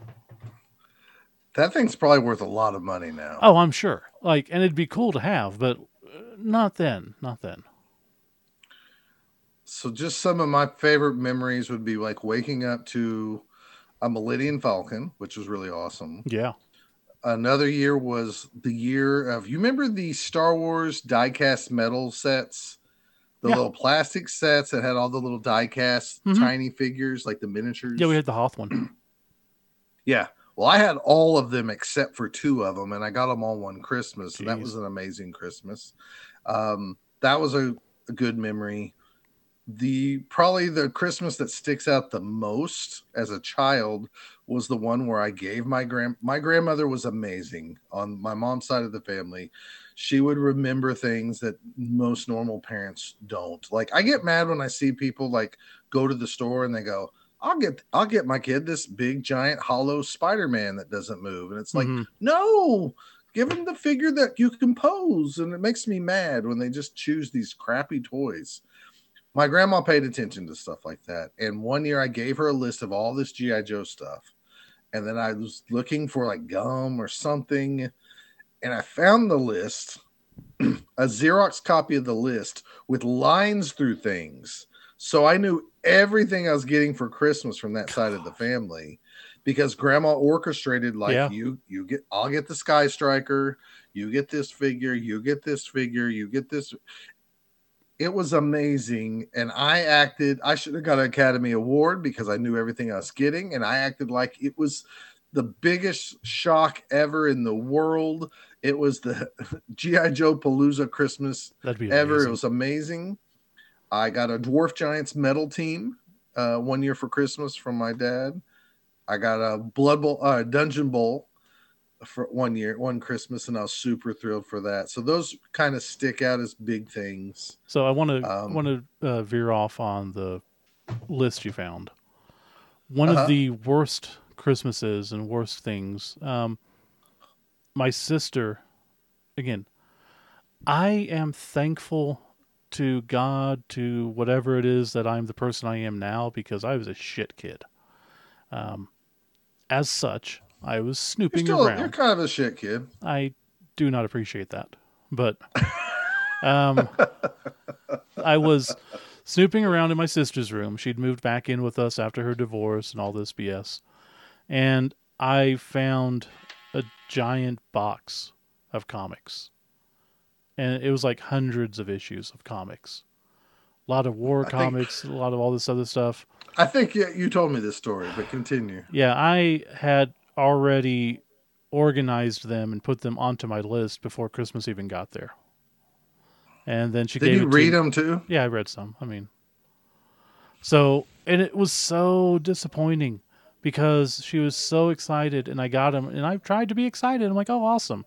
That thing's probably worth a lot of money now. Oh, I'm sure. Like, and it'd be cool to have, but uh, not then. Not then. So just some of my favorite memories would be like waking up to a Millennium Falcon, which was really awesome. Yeah. Another year was the year of you remember the Star Wars diecast metal sets, the Yeah. little plastic sets that had all the little diecast Mhm. tiny figures like the miniatures. Yeah, we had the Hoth one. Yeah. Well, I had all of them except for two of them, and I got them all one Christmas, and that was an amazing Christmas. Um, that was a, a good memory. The probably the Christmas that sticks out the most as a child was the one where I gave my grand my grandmother was amazing on my mom's side of the family. She would remember things that most normal parents don't. Like I get mad when I see people like go to the store and they go, I'll get I'll get my kid this big giant hollow Spider-Man that doesn't move. And it's like, Mhm. no, give him the figure that you can pose. And it makes me mad when they just choose these crappy toys. My grandma paid attention to stuff like that. And one year I gave her a list of all this G.I. Joe stuff. And then I was looking for like gum or something. And I found the list, a Xerox copy of the list with lines through things. So I knew everything I was getting for Christmas from that side of the family because grandma orchestrated like Yeah. you you get I'll get the Sky Striker, you get this figure, you get this figure, you get this it was amazing and i acted i should have got an academy award because i knew everything i was getting and i acted like it was the biggest shock ever in the world. It was the gi joe palooza christmas That'd be ever. Amazing. it was amazing. I got a dwarf giants metal team uh, one year for christmas from my dad. I got a blood bowl uh, dungeon bowl for one year one christmas and i was super thrilled for that so those kind of stick out as big things So I want to Um, want to uh, veer off on the list you found. One Uh-huh. of the worst Christmases and worst things. Um, my sister, again, I am thankful to God, to whatever it is that I'm the person I am now, because I was a shit kid. Um, as such, I was you're snooping still around. you're kind of a shit kid I do not appreciate that. But um, I was snooping around in my sister's room. She'd moved back in with us after her divorce and all this BS. And I found a giant box of comics. And it was like hundreds of issues of comics. A lot of war I think- comics, a lot of all this other stuff. i think you told me this story but continue Yeah, I had already organized them and put them onto my list before Christmas even got there. And then she did gave you it to- read them too Yeah, I read some. I mean, so and it was so disappointing because she was so excited, and I got them, and I tried to be excited. I'm like, oh, awesome.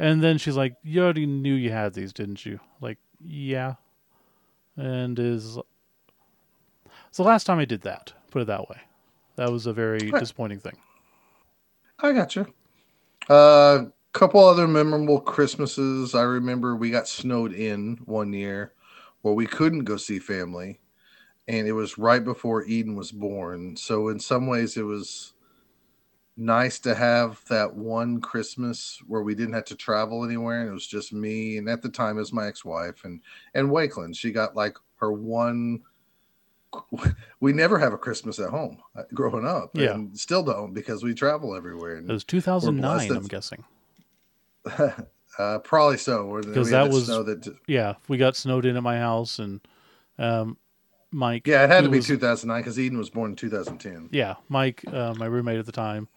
And then she's like, you already knew you had these, didn't you? Like, yeah. And is the last time I did that. Put it that way. That was a very Right. disappointing thing. I got you. A uh, couple other memorable Christmases. I remember we got snowed in one year where we couldn't go see family, and it was right before Eden was born. So in some ways, it was nice to have that one Christmas where we didn't have to travel anywhere, and it was just me. And at the time, it was my ex-wife and and Wakeland. She got like her one. We never have a Christmas at home uh, growing up, Yeah. and still don't because we travel everywhere. And It was 2009, I'm guessing. uh, probably so. Because that was- snow that. Yeah, we got snowed in at my house, and um, Mike. Yeah, it had to be was- 2009 because Eden was born in 2010. Yeah, Mike, uh, my roommate at the time,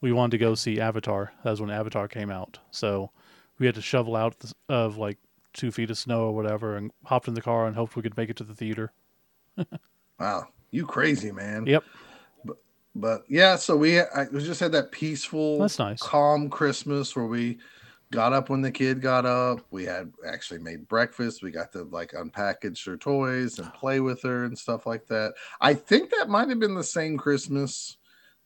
we wanted to go see Avatar. That was when Avatar came out. So we had to shovel out the, of like two feet of snow or whatever, and hopped in the car and hoped we could make it to the theater. Wow, you crazy man. Yep. But but yeah, so we I, we just had that peaceful, That's nice. calm Christmas where we got up when the kid got up. We had actually made breakfast. We got to like unpackage her toys and play with her and stuff like that. I think that might have been the same Christmas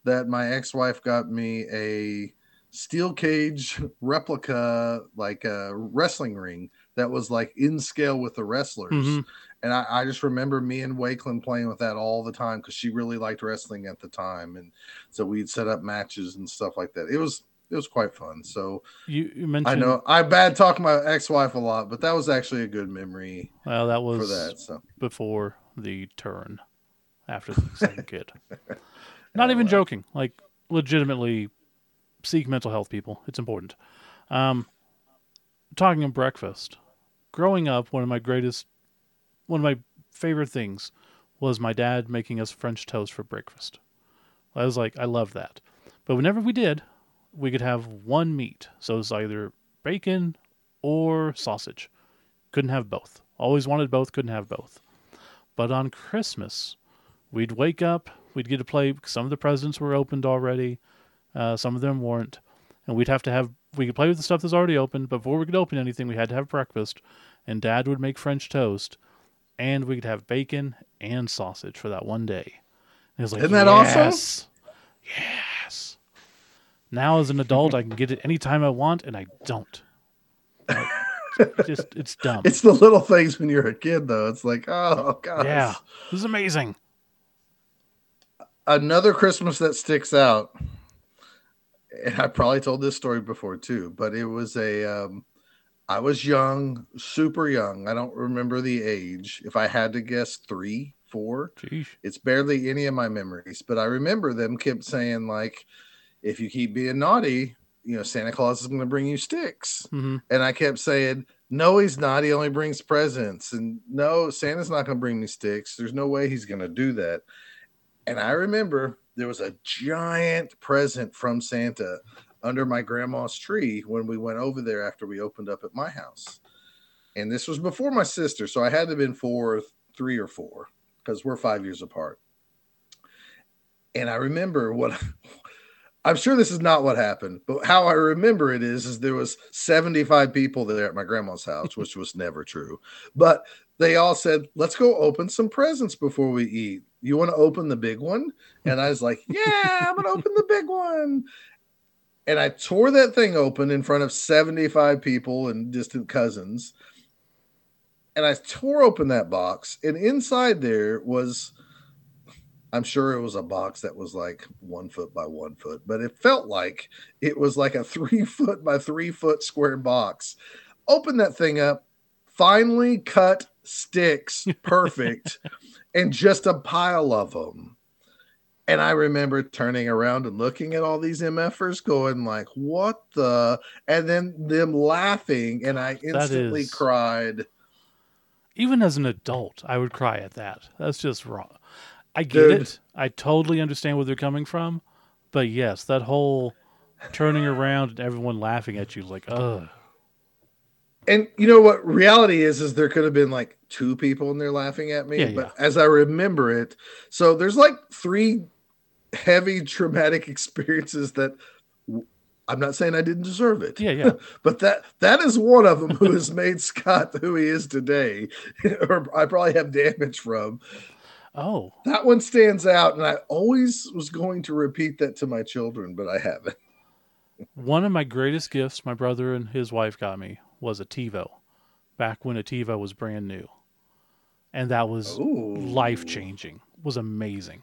that my ex-wife got me a steel cage replica like a wrestling ring that was like in scale with the wrestlers. Mhm. And I, I just remember me and Wakeland playing with that all the time because she really liked wrestling at the time. And so we'd set up matches and stuff like that. It was it was quite fun. So You, you mentioned. I know I bad talk my ex-wife a lot, but that was actually a good memory Well, that was for that. So before the turn. after the second kid. Not even joking. Like legitimately seek mental health people. It's important. Um, talking of breakfast, growing up, one of my greatest, one of my favorite things was my dad making us French toast for breakfast. I was like, I love that. But whenever we did, we could have one meat. So it's either bacon or sausage. Couldn't have both. Always wanted both, couldn't have both. But on Christmas, we'd wake up, we'd get to play. Some of the presents were opened already, uh, some of them weren't. And we'd have to have, we could play with the stuff that's already opened. But before we could open anything, we had to have breakfast. And dad would make French toast. And we could have bacon and sausage for that one day. And it was like, Isn't that awesome? yes, Yes. Now as an adult, I can get it anytime I want, and I don't. Like, just it's dumb. It's the little things when you're a kid, though. It's like, oh god, yeah, this is amazing. Another Christmas that sticks out, and I probably told this story before too, but it was a. Um, I was young, super young. I don't remember the age. If I had to guess, three, four. Jeez. It's barely any of my memories, but I remember them kept saying like, if you keep being naughty, you know, Santa Claus is going to bring you sticks. hmm And I kept saying, no, he's not. He only brings presents. And no, Santa's not going to bring me sticks. There's no way he's going to do that. And I remember there was a giant present from Santa under my grandma's tree when we went over there after we opened up at my house. And this was before my sister. So I had to have been four, three or four because we're five years apart. And I remember what I'm sure this is not what happened, but how I remember it is, is there was 75 people there at my grandma's house, which was never true. But they all said, "Let's go open some presents before we eat. You want to open the big one?" And I was like, "Yeah, I'm gonna open the big one." And I tore that thing open in front of 75 people and distant cousins. And I tore open that box, and inside there was I'm sure it was a box that was like one foot by one foot, but it felt like it was like a three foot by three foot square box. Open that thing up, finely cut sticks, perfect, and just a pile of them. And I remember turning around and looking at all these MFers going like, what the? And then them laughing. And I instantly is- cried. Even as an adult, I would cry at that. That's just wrong. I get Dude. it. I totally understand where they're coming from, but yes, that whole turning around and everyone laughing at you, like, ugh. And you know what reality is is there could have been like two people and they're laughing at me, Yeah, but as I remember it, so there's like three heavy traumatic experiences that I'm not saying I didn't deserve it. Yeah, yeah. But that that is one of them who has made Scott who he is today, or I probably have damage from. Oh, That one stands out, and I always was going to repeat that to my children, but I haven't. One of my greatest gifts my brother and his wife got me was a TiVo, back when a TiVo was brand new, and that was life changing. Was amazing.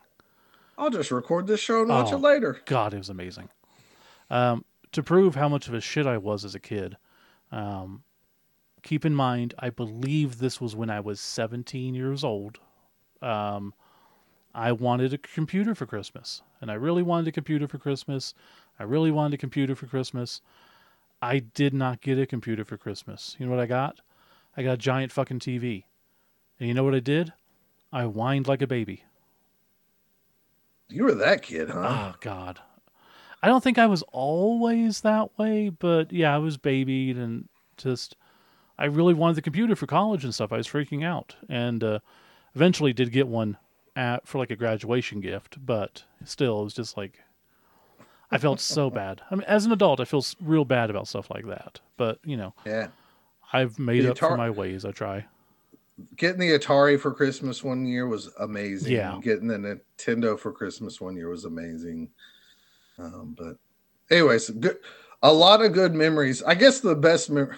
I'll just record this show and watch Oh. it later. God, it was amazing. Um, to prove how much of a shit I was as a kid, um, keep in mind, I believe this was when I was 17 years old. Um, I wanted a computer for Christmas, and I really wanted a computer for Christmas. I really wanted a computer for Christmas. I did not get a computer for Christmas. You know what I got? I got a giant fucking TV. And you know what I did? I whined like a baby. You were that kid, huh? Oh God, I don't think I was always that way, but yeah, I was babied and just I really wanted the computer for college and stuff. I was freaking out, and uh, eventually did get one at for like a graduation gift, but still, it was just like I felt so bad. I mean, as an adult, I feel real bad about stuff like that. But you know, Yeah. I've made The up for my ways. I try. Getting the Atari for Christmas one year was amazing. Yeah. Getting the Nintendo for Christmas one year was amazing. Um, but anyways, good a lot of good memories. I guess the best mem-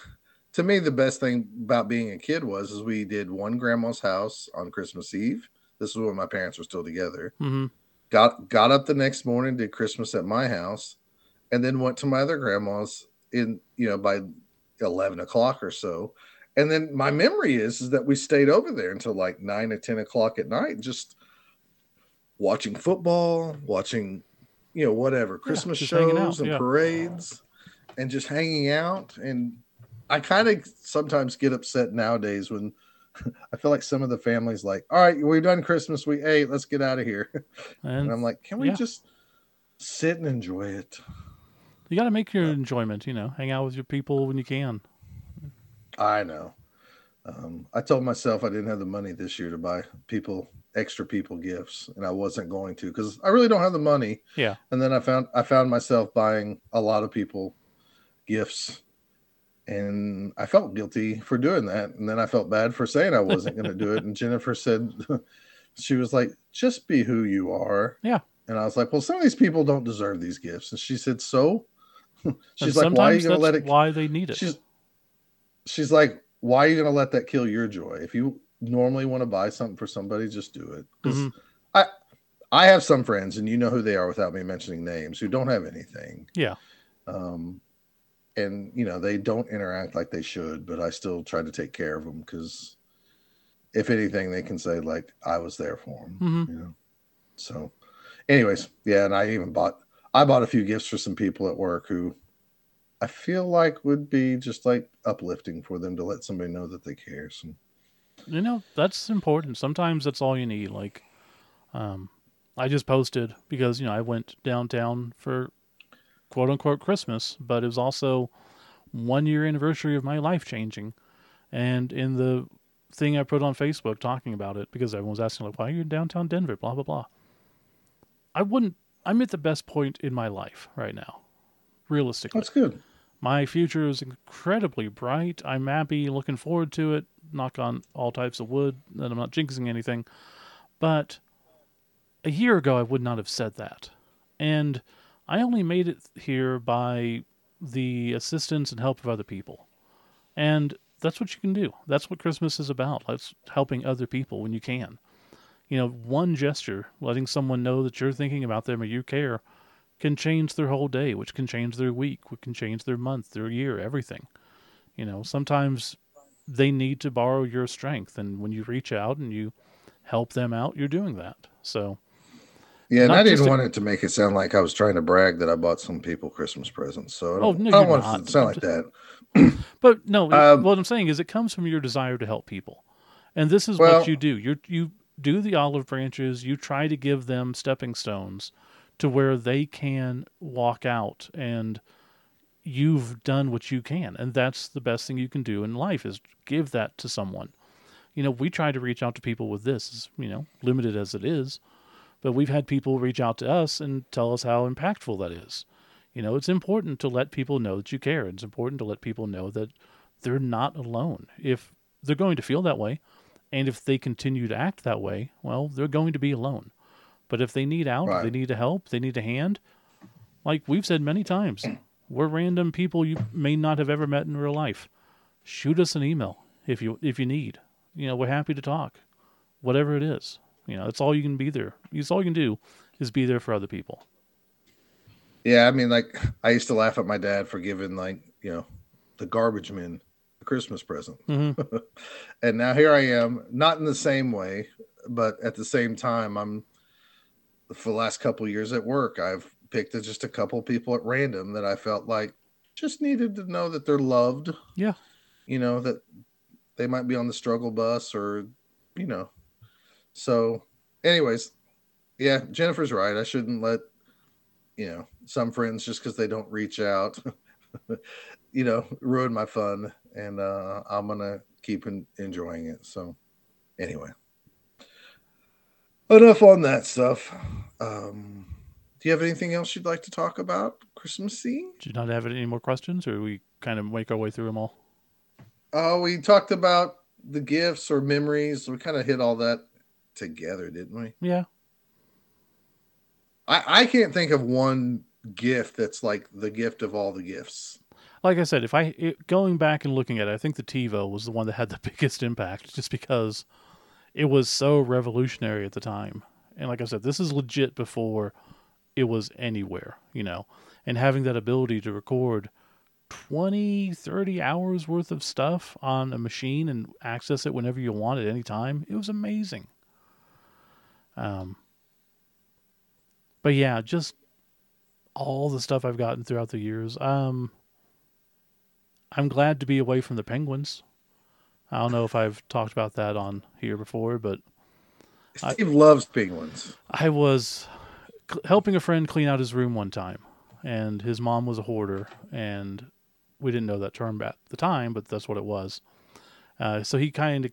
to me the best thing about being a kid was is we did one grandma's house on Christmas Eve. This is when my parents were still together. hmm got got up the next morning, did Christmas at my house, and then went to my other grandma's in you know by eleven o'clock or so. And then my memory is is that we stayed over there until like nine or ten o'clock at night, just watching football, watching, you know, whatever Christmas hanging shows and yeah. parades, and just hanging out. And I kind of sometimes get upset nowadays when I feel like some of the families like, all right, we've done Christmas. We ate. Let's get out of here. And And I'm like, can we yeah. just sit and enjoy it? you got to make your enjoyment. You know, hang out with your people when you can. I know. Um, I told myself I didn't have the money this year to buy people extra people gifts, and I wasn't going to because I really don't have the money. Yeah. And then I found I found myself buying a lot of people gifts, and I felt guilty for doing that. And then I felt bad for saying I wasn't going to do it. And Jennifer said, she was like, "Just be who you are." Yeah. And I was like, "Well, some of these people don't deserve these gifts." And she said, "So." She's And like, "Why are you going to let it?" Why they need it? She's she's like, why are you going to let that kill your joy? If you normally want to buy something for somebody, just do it. Mhm. I I have some friends, and you know who they are without me mentioning names, who don't have anything. Yeah. Um, and you know they don't interact like they should, but I still try to take care of them because if anything, they can say like I was there for them. Mhm. You know. So, anyways, yeah, and I even bought I bought a few gifts for some people at work who I feel like would be just like uplifting for them to let somebody know that they care. So, you know that's important. Sometimes that's all you need like um i just posted because you know i went downtown for quote unquote christmas but it was also one year anniversary of my life changing. And in the thing i put on facebook talking about it because everyone was asking like why are you in downtown denver? Blah blah blah. I wouldn't i'm at the best point in my life right now realistically. That's good. My future is incredibly bright. I'm happy, looking forward to it. Knock on all types of wood that I'm not jinxing anything. But a year ago, I would not have said that. And I only made it here by the assistance and help of other people. And that's what you can do. That's what Christmas is about. That's helping other people when you can. You know, one gesture, letting someone know that you're thinking about them or you care, can change their whole day, which can change their week, which can change their month, their year, everything. You know, sometimes they need to borrow your strength, and when you reach out and you help them out, you're doing that. So, Yeah, and I didn't a- want it to make it sound like I was trying to brag that I bought some people Christmas presents. So I Oh, don't, no, I don't want not. it to sound like that. but no, Um, what I'm saying is, it comes from your desire to help people, and this is Well- what you do. You you do the olive branches. You try to give them stepping stones to where they can walk out and you've done what you can and that's the best thing you can do in life is give that to someone. You know we try to reach out to people with this you know limited as it is but we've had people reach out to us and tell us how impactful that is. You know it's important to let people know that you care. It's important to let people know that they're not alone. If they're going to feel that way and if they continue to act that way well they're going to be alone but if they need out, if they need a help, they need a hand. Like we've said many times, we're random people you may not have ever met in real life. Shoot us an email if you if you need. You know, we're happy to talk. Whatever it is. You know, that's all you can be there. It's all you can do is be there for other people. Yeah, I mean, like I used to laugh at my dad for giving like you know the garbage men a Christmas present, Mhm. and now here I am, not in the same way, but at the same time, I'm for the last couple years at work, I've picked just a couple people at random that I felt like just needed to know that they're loved. Yeah. you know that they might be on the struggle bus or you know. So, anyways, yeah, Jennifer's right. I shouldn't let you know some friends just because they don't reach out you know ruin my fun and uh i'm gonna keep en- enjoying it so anyway enough on that stuff. Um do you have anything else you'd like to talk about christmassy? Do you not have any more questions or we kind of make our way through them all? oh we talked about the gifts or memories. We kind of hit all that together didn't we? Yeah. i i can't think of one gift that's like the gift of all the gifts. Like I said, if I it, going back and looking at it, I think the TiVo was the one that had the biggest impact, just because it was so revolutionary at the time. And like I said, this is legit before it was anywhere, you know. And having that ability to record 20, 30 hours worth of stuff on a machine and access it whenever you want at any time, it was amazing. Um, but yeah, just all the stuff I've gotten throughout the years. Um, I'm glad to be away from the penguins. I don't know if I've talked about that on here before, but Steve loves penguins. I was cl- helping a friend clean out his room one time, and his mom was a hoarder, and we didn't know that term at the time, but that's what it was. Uh, so he kind of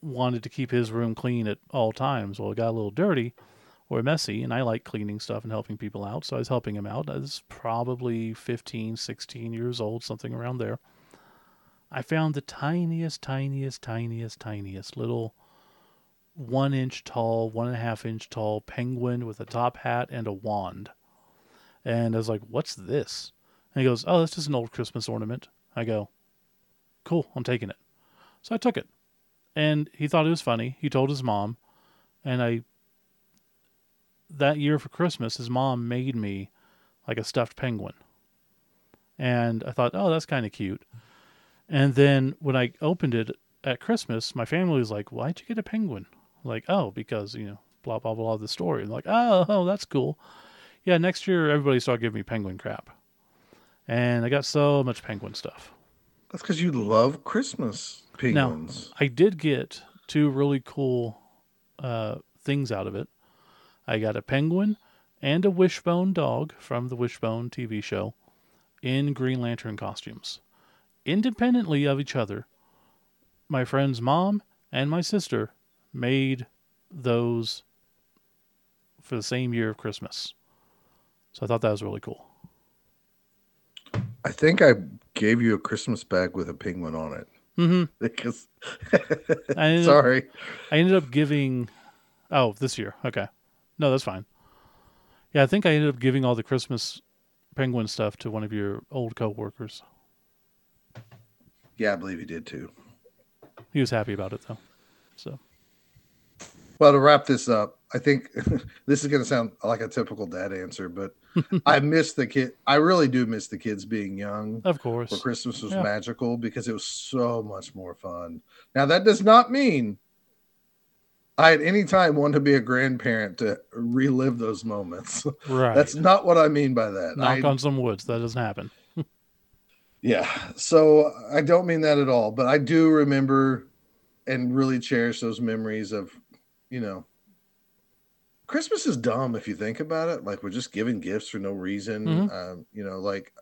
wanted to keep his room clean at all times. Well, it got a little dirty or messy, and I like cleaning stuff and helping people out, so I was helping him out. I was probably 15, 16 years old, something around there. I found the tiniest, tiniest, tiniest, tiniest little one inch tall, one and a half inch tall penguin with a top hat and a wand. And I was like, What's this? And he goes, Oh, that's just an old Christmas ornament. I go, Cool, I'm taking it. So I took it. And he thought it was funny. He told his mom. And I, that year for Christmas, his mom made me like a stuffed penguin. And I thought, Oh, that's kind of cute. And then when I opened it at Christmas, my family was like, Why'd you get a penguin? Like, oh, because, you know, blah, blah, blah, the story. I'm like, oh, oh, that's cool. Yeah, next year, everybody started giving me penguin crap. And I got so much penguin stuff. That's because you love Christmas penguins. Now, I did get two really cool uh, things out of it. I got a penguin and a wishbone dog from the Wishbone TV show in Green Lantern costumes. Independently of each other, my friend's mom and my sister made those for the same year of Christmas. So I thought that was really cool. I think I gave you a Christmas bag with a penguin on it. Mm-hmm. Because I sorry, I ended up giving. Oh, this year. Okay. No, that's fine. Yeah, I think I ended up giving all the Christmas penguin stuff to one of your old coworkers. Yeah, I believe he did too. He was happy about it though. So Well, to wrap this up, I think this is going to sound like a typical dad answer, but I miss the kid. I really do miss the kids being young. of course. Where Christmas was Yeah. magical because it was so much more fun. Now that does not mean I at any time want to be a grandparent to relive those moments. Right. That's not what I mean by that. Knock I- on some woods. That doesn't happen. Yeah. So I don't mean that at all, but I do remember and really cherish those memories of, you know, Christmas is dumb if you think about it. Like we're just giving gifts for no reason. Mhm. Um, you know, like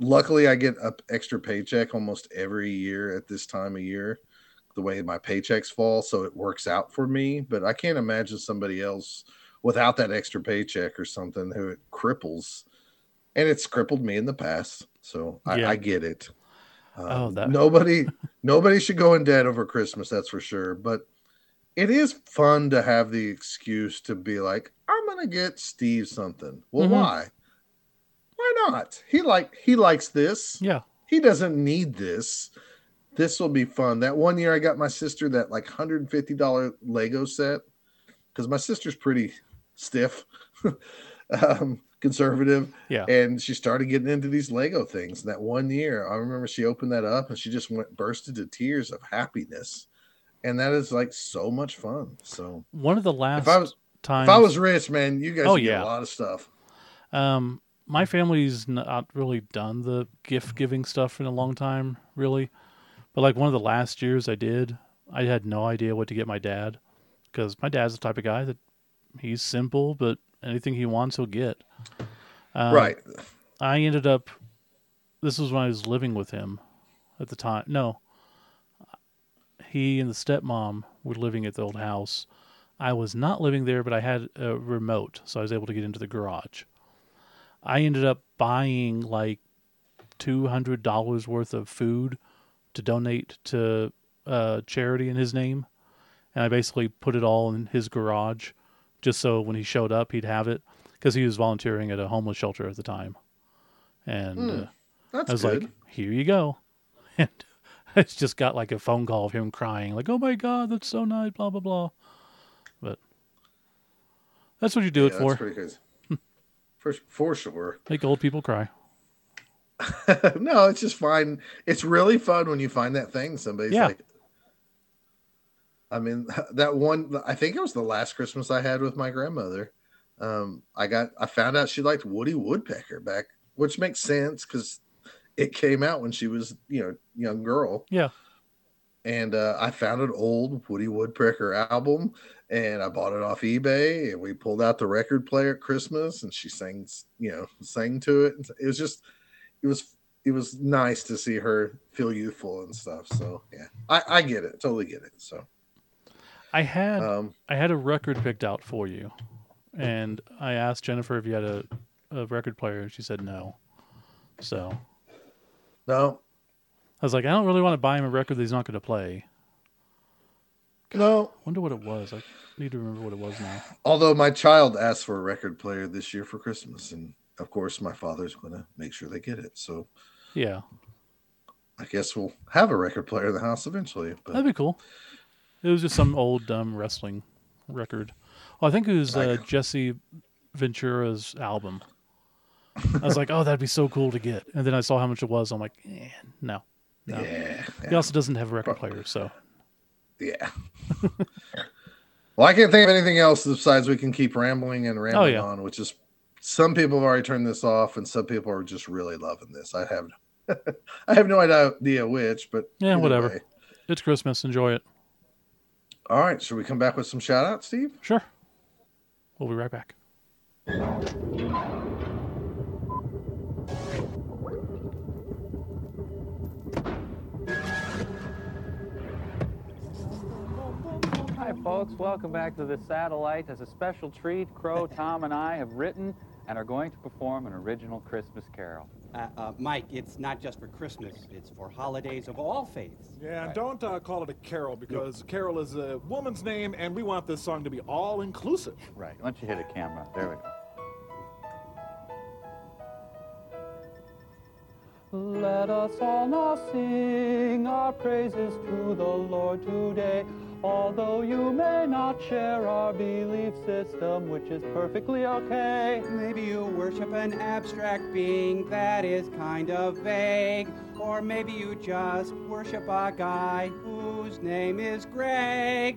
luckily I get a extra paycheck almost every year at this time of year, the way my paychecks fall. So it works out for me. But I can't imagine somebody else without that extra paycheck or something who it cripples. And it's crippled me in the past. So I, Yeah. I get it. Um, Oh, that- nobody nobody should go in debt over Christmas, that's for sure. But it is fun to have the excuse to be like, I'm gonna get Steve something. Well, Mhm. why? Why not? He like he likes this. Yeah. He doesn't need this. This will be fun. That one year I got my sister that like $150 Lego set because my sister's pretty stiff, um, conservative Yeah. and she started getting into these Lego things. And that one year, I remember she opened that up and she just went burst into tears of happiness, and that is like so much fun. So One of the last if I was times if I was rich, man, you guys Oh, would get yeah. a lot of stuff. Um, my family's not really done the gift giving stuff in a long time, really. But like one of the last years I did, I had no idea what to get my dad because my dad's the type of guy that he's simple, but anything he wants, he'll get. Um, right. I ended up. This was when I was living with him at the time. No, he and the stepmom were living at the old house. I was not living there, but I had a remote, so I was able to get into the garage. I ended up buying like two hundred dollars worth of food to donate to uh, charity in his name, and I basically put it all in his garage, just so when he showed up, he'd have it because he was volunteering at a homeless shelter at the time, and Hmm, uh, That's I was good. like, "Here you go," and I just got like a phone call of him crying, like, "Oh my god, that's so nice," blah blah blah. But that's what you do yeah, it for. that's pretty good. for for sure. Make old people cry. no, it's just fine. It's really fun when you find that thing. Somebody's Yeah. like, I mean, that one, I think it was the last Christmas I had with my grandmother. Um, I got I found out she liked Woody Woodpecker back, which makes sense because it came out when she was you know young girl. Yeah. And uh, I found an old Woody Woodpecker album, and I bought it off eBay. And we pulled out the record player at Christmas, and she sings, you know, sang to it. It was just, it was, it was nice to see her feel youthful and stuff. So yeah, I, I get it, totally get it. So I had um, I had a record picked out for you, and I asked Jennifer if you had a, a record player, and she said no. So no, I was like, I don't really want to buy him a record that he's not going to play. no. Wonder what it was. I need to remember what it was now. Although my child asked for a record player this year for Christmas, and of course my father's going to make sure they get it. So Yeah, I guess we'll have a record player in the house eventually. But that'd be cool. It was just some old um, wrestling record. Well, I think it was uh, Jesse Ventura's album. I was like, oh, that'd be so cool to get. And then I saw how much it was. I'm like, eh, no. no. yeah, He also doesn't have a record player, so yeah. well, I can't think of anything else besides we can keep rambling and rambling yeah. on, which is some people have already turned this off, and some people are just really loving this. I have, I have no idea which, but Yeah, whatever. way. it's Christmas. Enjoy it. All right, should we come back with some shout outs, Steve? Sure. We'll be right back. Hi, folks. Welcome back to the Satellite. As a special treat, Crow, Tom, and I have written and are going to perform an original Christmas carol. Uh, uh, Mike, it's not just for Christmas, it's for holidays of all faiths. Yeah, and don't uh, call it a carol because carol is a woman's name, and we want this song to be all inclusive. Right. Why don't you hit a camera? There we go. Let us all now sing our praises to the Lord today. Although you may not share our belief system, which is perfectly okay. Maybe you worship an abstract being that is kind of vague. Or maybe you just worship a guy whose name is Greg.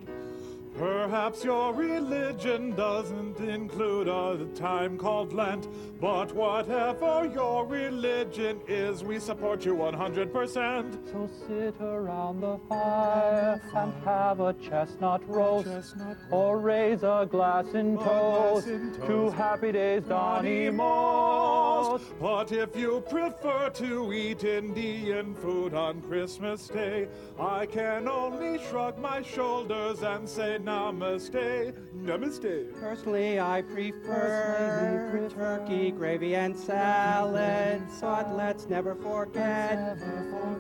Perhaps your religion doesn't include a time called Lent, but whatever your religion is, we support you 100%. So sit around the fire and have a chestnut roast, Chestnut or raise a glass in glass toast in to. Happy Days Donny. Most. But if you prefer to eat Indian food on Christmas Day, I can only shrug my shoulders and say namaste, namaste. Personally, I prefer Personally turkey, gravy, and salad. But let's never forget,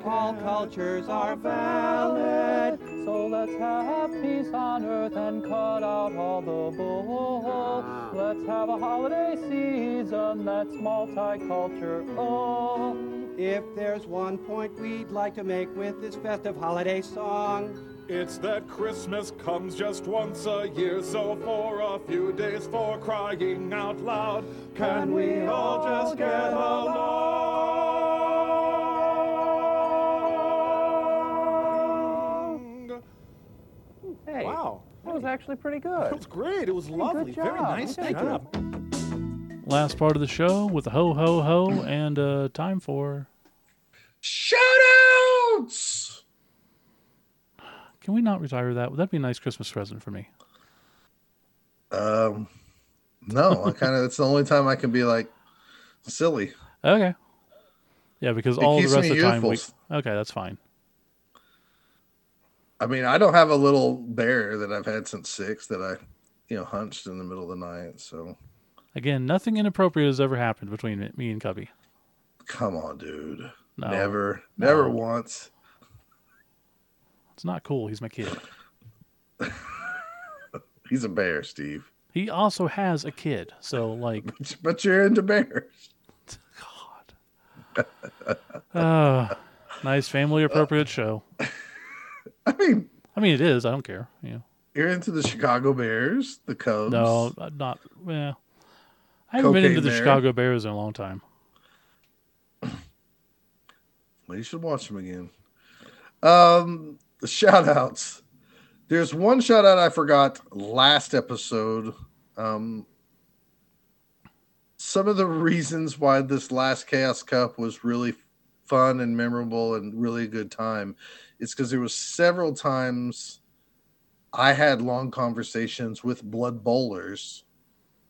all cultures are valid. So let's have peace on earth and cut out all the bull. Ah. Let's have a holiday season that's multicultural. If there's one point we'd like to make with this festive holiday song, It's that Christmas comes just once a year, so for a few days, for crying out loud, can we all just get along? Hey, Wow, that was actually pretty that good. was great. It was lovely. job. Very nice. Thank you. Last part of the show with a ho ho ho and uh, time for. Shout outs! Can we not retire that? Would that be a nice Christmas present for me? Um, no, I kind of, it's the only time I can be like silly. Okay. Yeah, because It all the rest of the time we. Okay, that's fine. I mean, I don't have a little bear that I've had since six that I, you know, hunched in the middle of the night. So Again, nothing inappropriate has ever happened between me- and Cubby. come on, dude. No, never, never No. once. It's not cool. He's my kid. He's a bear, Steve. He also has a kid, so like, But you're into bears. God. Uh, nice family appropriate show. I mean, I mean, it is. I don't care. You know. you're into the Chicago Bears, the Cubs. No, uh, not. Well, I haven't been into the Bear. Chicago Bears in a long time. Well, you should watch them again. Um, the shout outs. There's one shout out I forgot last episode. Um, some of the reasons why this last Chaos Cup was really fun and memorable and really a good time is because there was several times I had long conversations with blood bowlers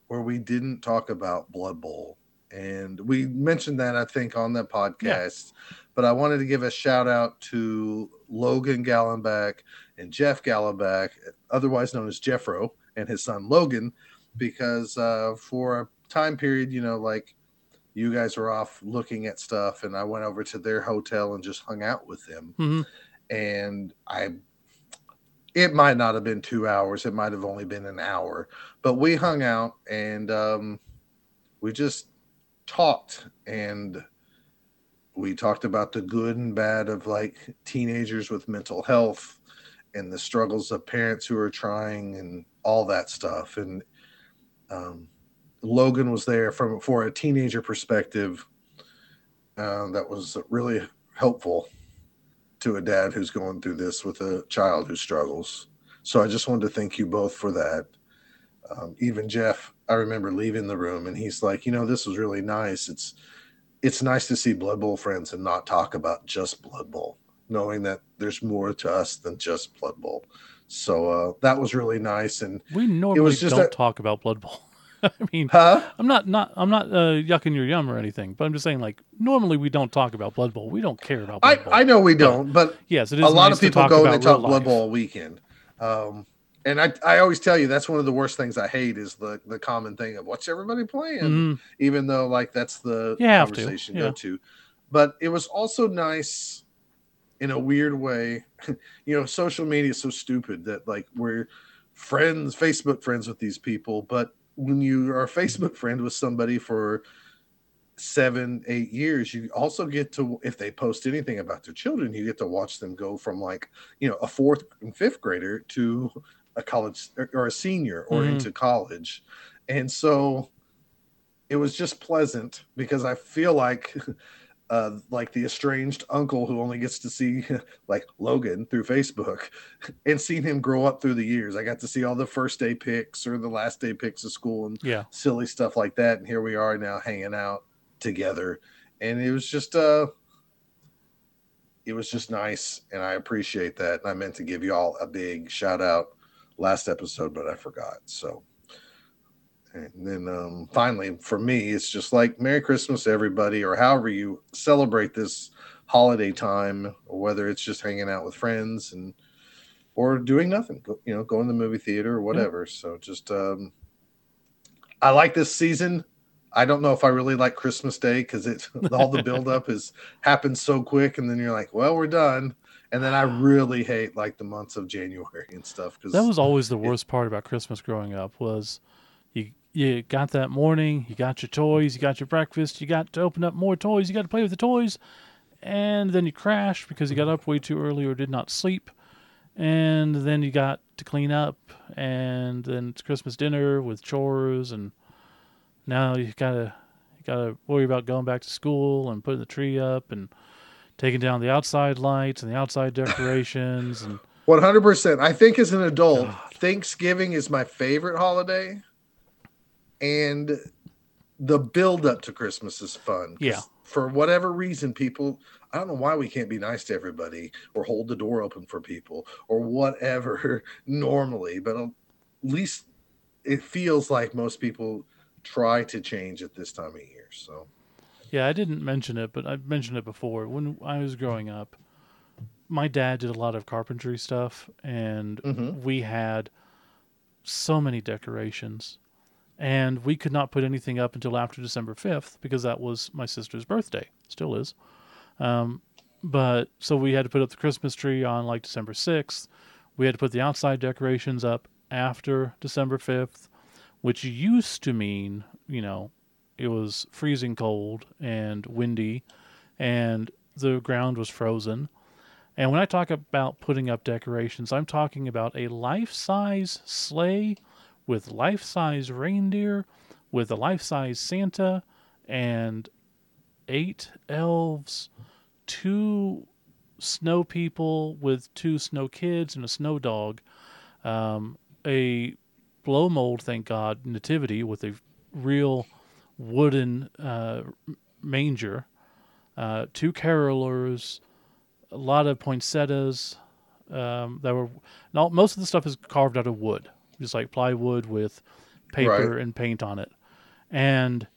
where we didn't talk about Blood Bowl. And we mentioned that I think on the podcast. But I wanted to give a shout out to Logan Gallenbach and Jeff Gallenbach, otherwise known as Jeffro, and his son Logan, because uh, for a time period, you know, like you guys were off looking at stuff, and I went over to their hotel and just hung out with them. Mhm. And I, it might not have been two hours, it might have only been an hour, but we hung out and um, we just talked and we talked about the good and bad of like teenagers with mental health and the struggles of parents who are trying and all that stuff. And um, logan was there from for a teenager perspective uh, that was really helpful to a dad who's going through this with a child who struggles. So i just wanted to thank you both for that. Um, even jeff i remember leaving the room and he's like you know this was really nice. It's it's nice to see blood bowl friends and not talk about just blood bowl knowing that there's more to us than just blood bowl so uh, that was really nice and We normally just don't a- talk about Blood Bowl. I mean, huh I'm not not I'm not uh, yucking your yum or anything, but I'm just saying like normally we don't talk about Blood Bowl. We don't care about I, Bowl. I know we don't but yes, it is a lot nice of people go and they talk blood life. bowl weekend um, and I, I always tell you that's one of the worst things I hate is the the common thing of what's everybody playing, Mhm. even though like that's the have to, conversation yeah. go to. But it was also nice in a weird way. you know, social media is so stupid that like we're friends, Facebook friends with these people, but when you are a Facebook friend with somebody for seven, eight years, you also get to if they post anything about their children, you get to watch them go from like, you know, a fourth and fifth grader to a college or a senior or Mhm. into college. And so it was just pleasant because I feel like uh like the estranged uncle who only gets to see like Logan through Facebook and seen him grow up through the years. I got to see all the first day pics or the last day pics of school and Yeah, silly stuff like that. And here we are now hanging out together. And it was just uh it was just nice and I appreciate that. And I meant to give you all a big shout out last episode, but I forgot. So and then um finally for me it's just like Merry Christmas everybody or however you celebrate this holiday time or whether it's just hanging out with friends and or doing nothing you know going to the movie theater or whatever so just um I like this season. I don't know if I really like Christmas Day because it all the buildup is happens so quick, and then you're like, "Well, we're done." And then I really hate like the months of January and stuff because that was always the worst part about Christmas growing up was you you got that morning, you got your toys, you got your breakfast, you got to open up more toys, you got to play with the toys, and then you crashed because you got up way too early or did not sleep, and then you got to clean up, and then it's Christmas dinner with chores, and now you gotta you gotta worry about going back to school and putting the tree up and taking down the outside lights and the outside decorations and 100%. I think as an adult, Thanksgiving is my favorite holiday, and the build up to Christmas is fun. Yeah. For whatever reason, people, I don't know why we can't be nice to everybody or hold the door open for people or whatever normally, but at least it feels like most people try to change at this time of year. So, Yeah, I didn't mention it, but I've mentioned it before. When I was growing up, my dad did a lot of carpentry stuff, and Mhm. we had so many decorations. And we could not put anything up until after December 5th because that was my sister's birthday. Still is. Um, but so we had to put up the Christmas tree on like December 6th. We had to put the outside decorations up after December 5th, which used to mean, you know, it was freezing cold and windy and the ground was frozen. And when I talk about putting up decorations, I'm talking about a life size sleigh with life size reindeer, with a life size Santa, and eight elves, two snow people with two snow kids and a snow dog, um, a blow mold, thank God, nativity with a real wooden uh, manger, uh, two carolers, a lot of poinsettias. Um, that were not most of the stuff is carved out of wood, just like plywood with paper Right. and paint on it. And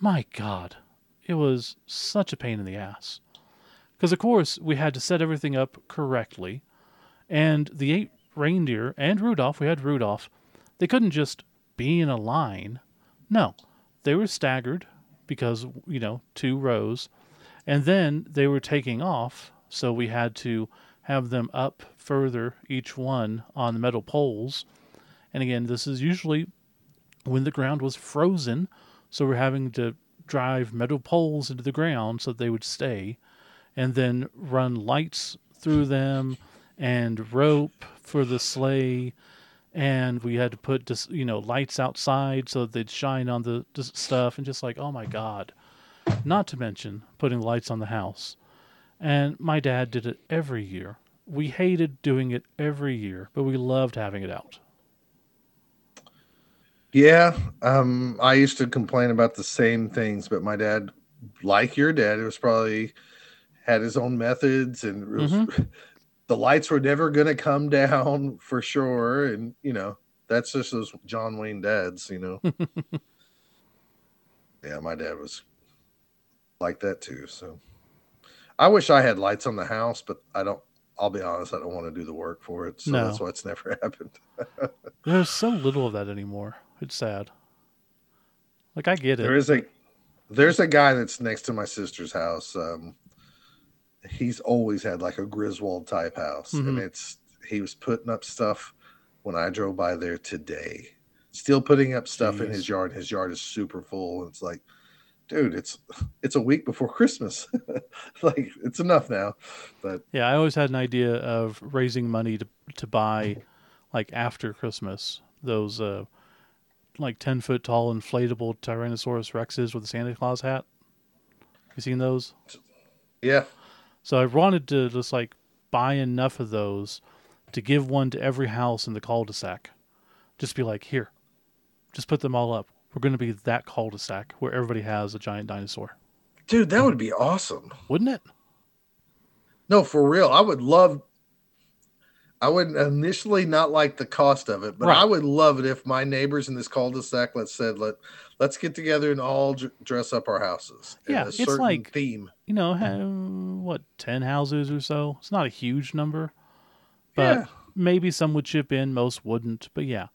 my God, it was such a pain in the ass. Because of course we had to set everything up correctly, and the eight reindeer and Rudolph, we had Rudolph, they couldn't just be in a line. No, they were staggered because you know two rows, and then they were taking off, so we had to have them up further each one on the metal poles. And again, this is usually when the ground was frozen, so we're having to drive metal poles into the ground so they would stay, and then run lights through them and rope for the sleigh. And we had to put just you know lights outside so that they'd shine on the stuff, and just like oh my god, not to mention putting lights on the house. And my dad did it every year. We hated doing it every year, but we loved having it out. Yeah, um, I used to complain about the same things, but my dad, like your dad, it was probably had his own methods, and it was, the lights were never going to come down for sure. And you know, that's just those John Wayne dads, you know. yeah, my dad was like that too. So I wish I had lights on the house, but I don't. I'll be honest, I don't want to do the work for it, so No. that's why it's never happened. There's so little of that anymore. It's sad. Like I get it. There is a there's a guy that's next to my sister's house. Um, he's always had like a Griswold type house, and Mhm. it's he was putting up stuff when I drove by there today. Still putting up stuff in his yard. His yard is super full. And it's like, dude, it's it's a week before Christmas. like it's enough now. But Yeah, I always had an idea of raising money to to buy, like after Christmas, those uh, like ten foot tall inflatable Tyrannosaurus Rexes with a Santa Claus hat. You seen those? yeah, So I wanted to just like buy enough of those to give one to every house in the cul-de-sac. Just be like, here, just put them all up. We're going to be that cul-de-sac where everybody has a giant dinosaur, dude, that would be awesome. wouldn't it? No, for real. I would love. I would initially not like the cost of it, but Right. I would love it if my neighbors in this cul-de-sac, let's said, let let's get together and all dr- dress up our houses. in Yeah, a it's certain like- theme. You know, ha- what ten houses or so? It's not a huge number, but Yeah. maybe some would chip in. Most wouldn't, but yeah,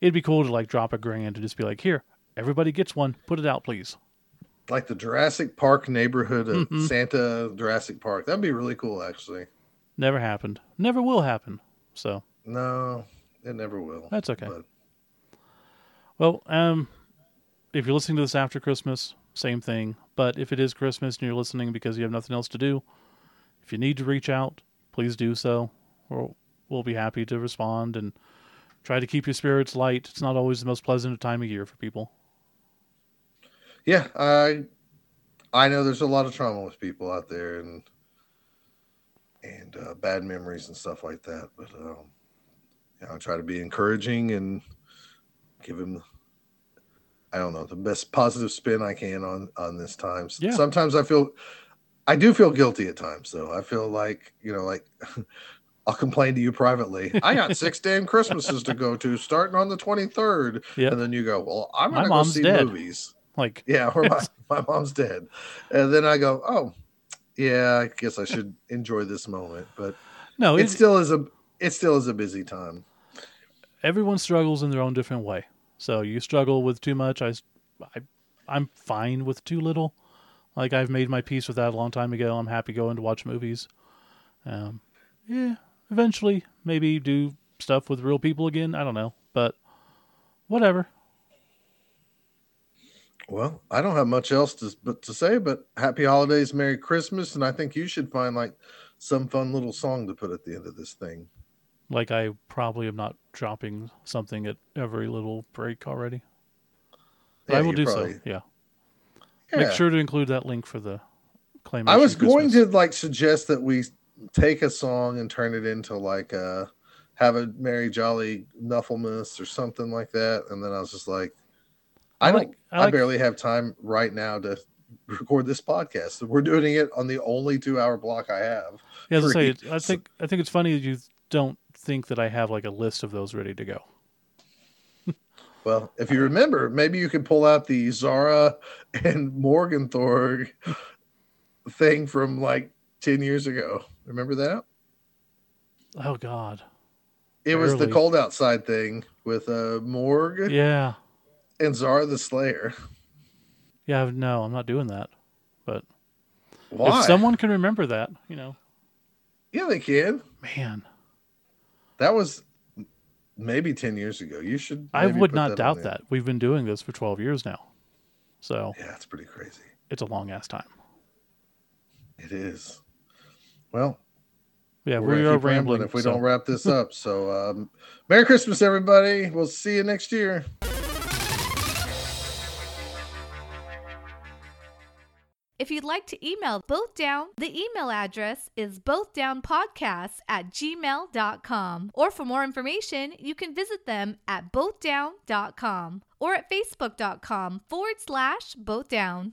it'd be cool to like drop a grand and just be like, here, everybody gets one. Put it out, please. Like the Jurassic Park neighborhood of Mhm. Santa Jurassic Park. That'd be really cool, actually. Never happened. Never will happen. So No, it never will. That's okay. But Well, um, if you're listening to this after Christmas, same thing. But if it is Christmas and you're listening because you have nothing else to do, if you need to reach out, please do so. We'll, we'll be happy to respond and try to keep your spirits light. It's not always the most pleasant time of year for people. yeah, I I know there's a lot of trauma with people out there and and uh, bad memories and stuff like that. But um, yeah, I try to be encouraging and give him I don't know the best positive spin I can on on this time. Yeah. Sometimes I feel I do feel guilty at times though. I feel like you know like. I'll complain to you privately. I got six damn Christmases to go to, starting on the twenty third, Yep. and then you go, "Well, I'm My gonna go see dead. movies." Like, Yeah, or my, my mom's dead. And then I go, oh, yeah, I guess I should enjoy this moment. But no, it still is a it still is a busy time. everyone struggles in their own different way. So you struggle with too much. I, I, I'm fine with too little. Like I've made my peace with that a long time ago. I'm happy going to watch movies. Um, yeah, eventually maybe do stuff with real people again. I don't know, but whatever. Well, I don't have much else to but to say, but happy holidays, Merry Christmas, and I think you should find like some fun little song to put at the end of this thing. Like I probably am not dropping something at every little break already. But I will do probably- so. Yeah. Yeah. Make sure to include that link for the claim. I was going to like suggest that we take a song and turn it into like a have a Merry Jolly Nufflemas or something like that, and then I was just like, I, I don't. like- I I, barely have time right now to record this podcast. We're doing it on the only two-hour block I have. Yeah, I say, I think I think it's funny that you don't think that I have like a list of those ready to go. Well, if you remember, maybe you could pull out the Zara and Morg 'n' Thorg thing from like ten years ago. Remember that? Oh God. It was the cold outside thing with uh Morg Yeah. And Zara the Slayer. Yeah. No, I'm not doing that. But Why? if someone can remember that, you know, yeah, they can. man, That was maybe ten years ago. You should. I would not on doubt that. We've been doing this for 12 years now, so Yeah, it's pretty crazy. it's a long ass time. It is. Well, Yeah, we're we are rambling rambling. if we so- don't wrap this up. So, um, Merry Christmas, everybody. We'll see you next year. If you'd like to email Both Down, the email address is bothdownpodcasts at gmail.com. Or for more information, you can visit them at bothdown.com or at facebook.com forward slash bothdown.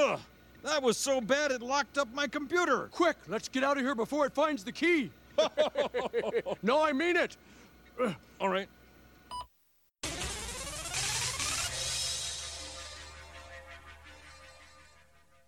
Ugh, that was so bad it locked up my computer. Quick, let's get out of here before it finds the key. no, I mean it. All right.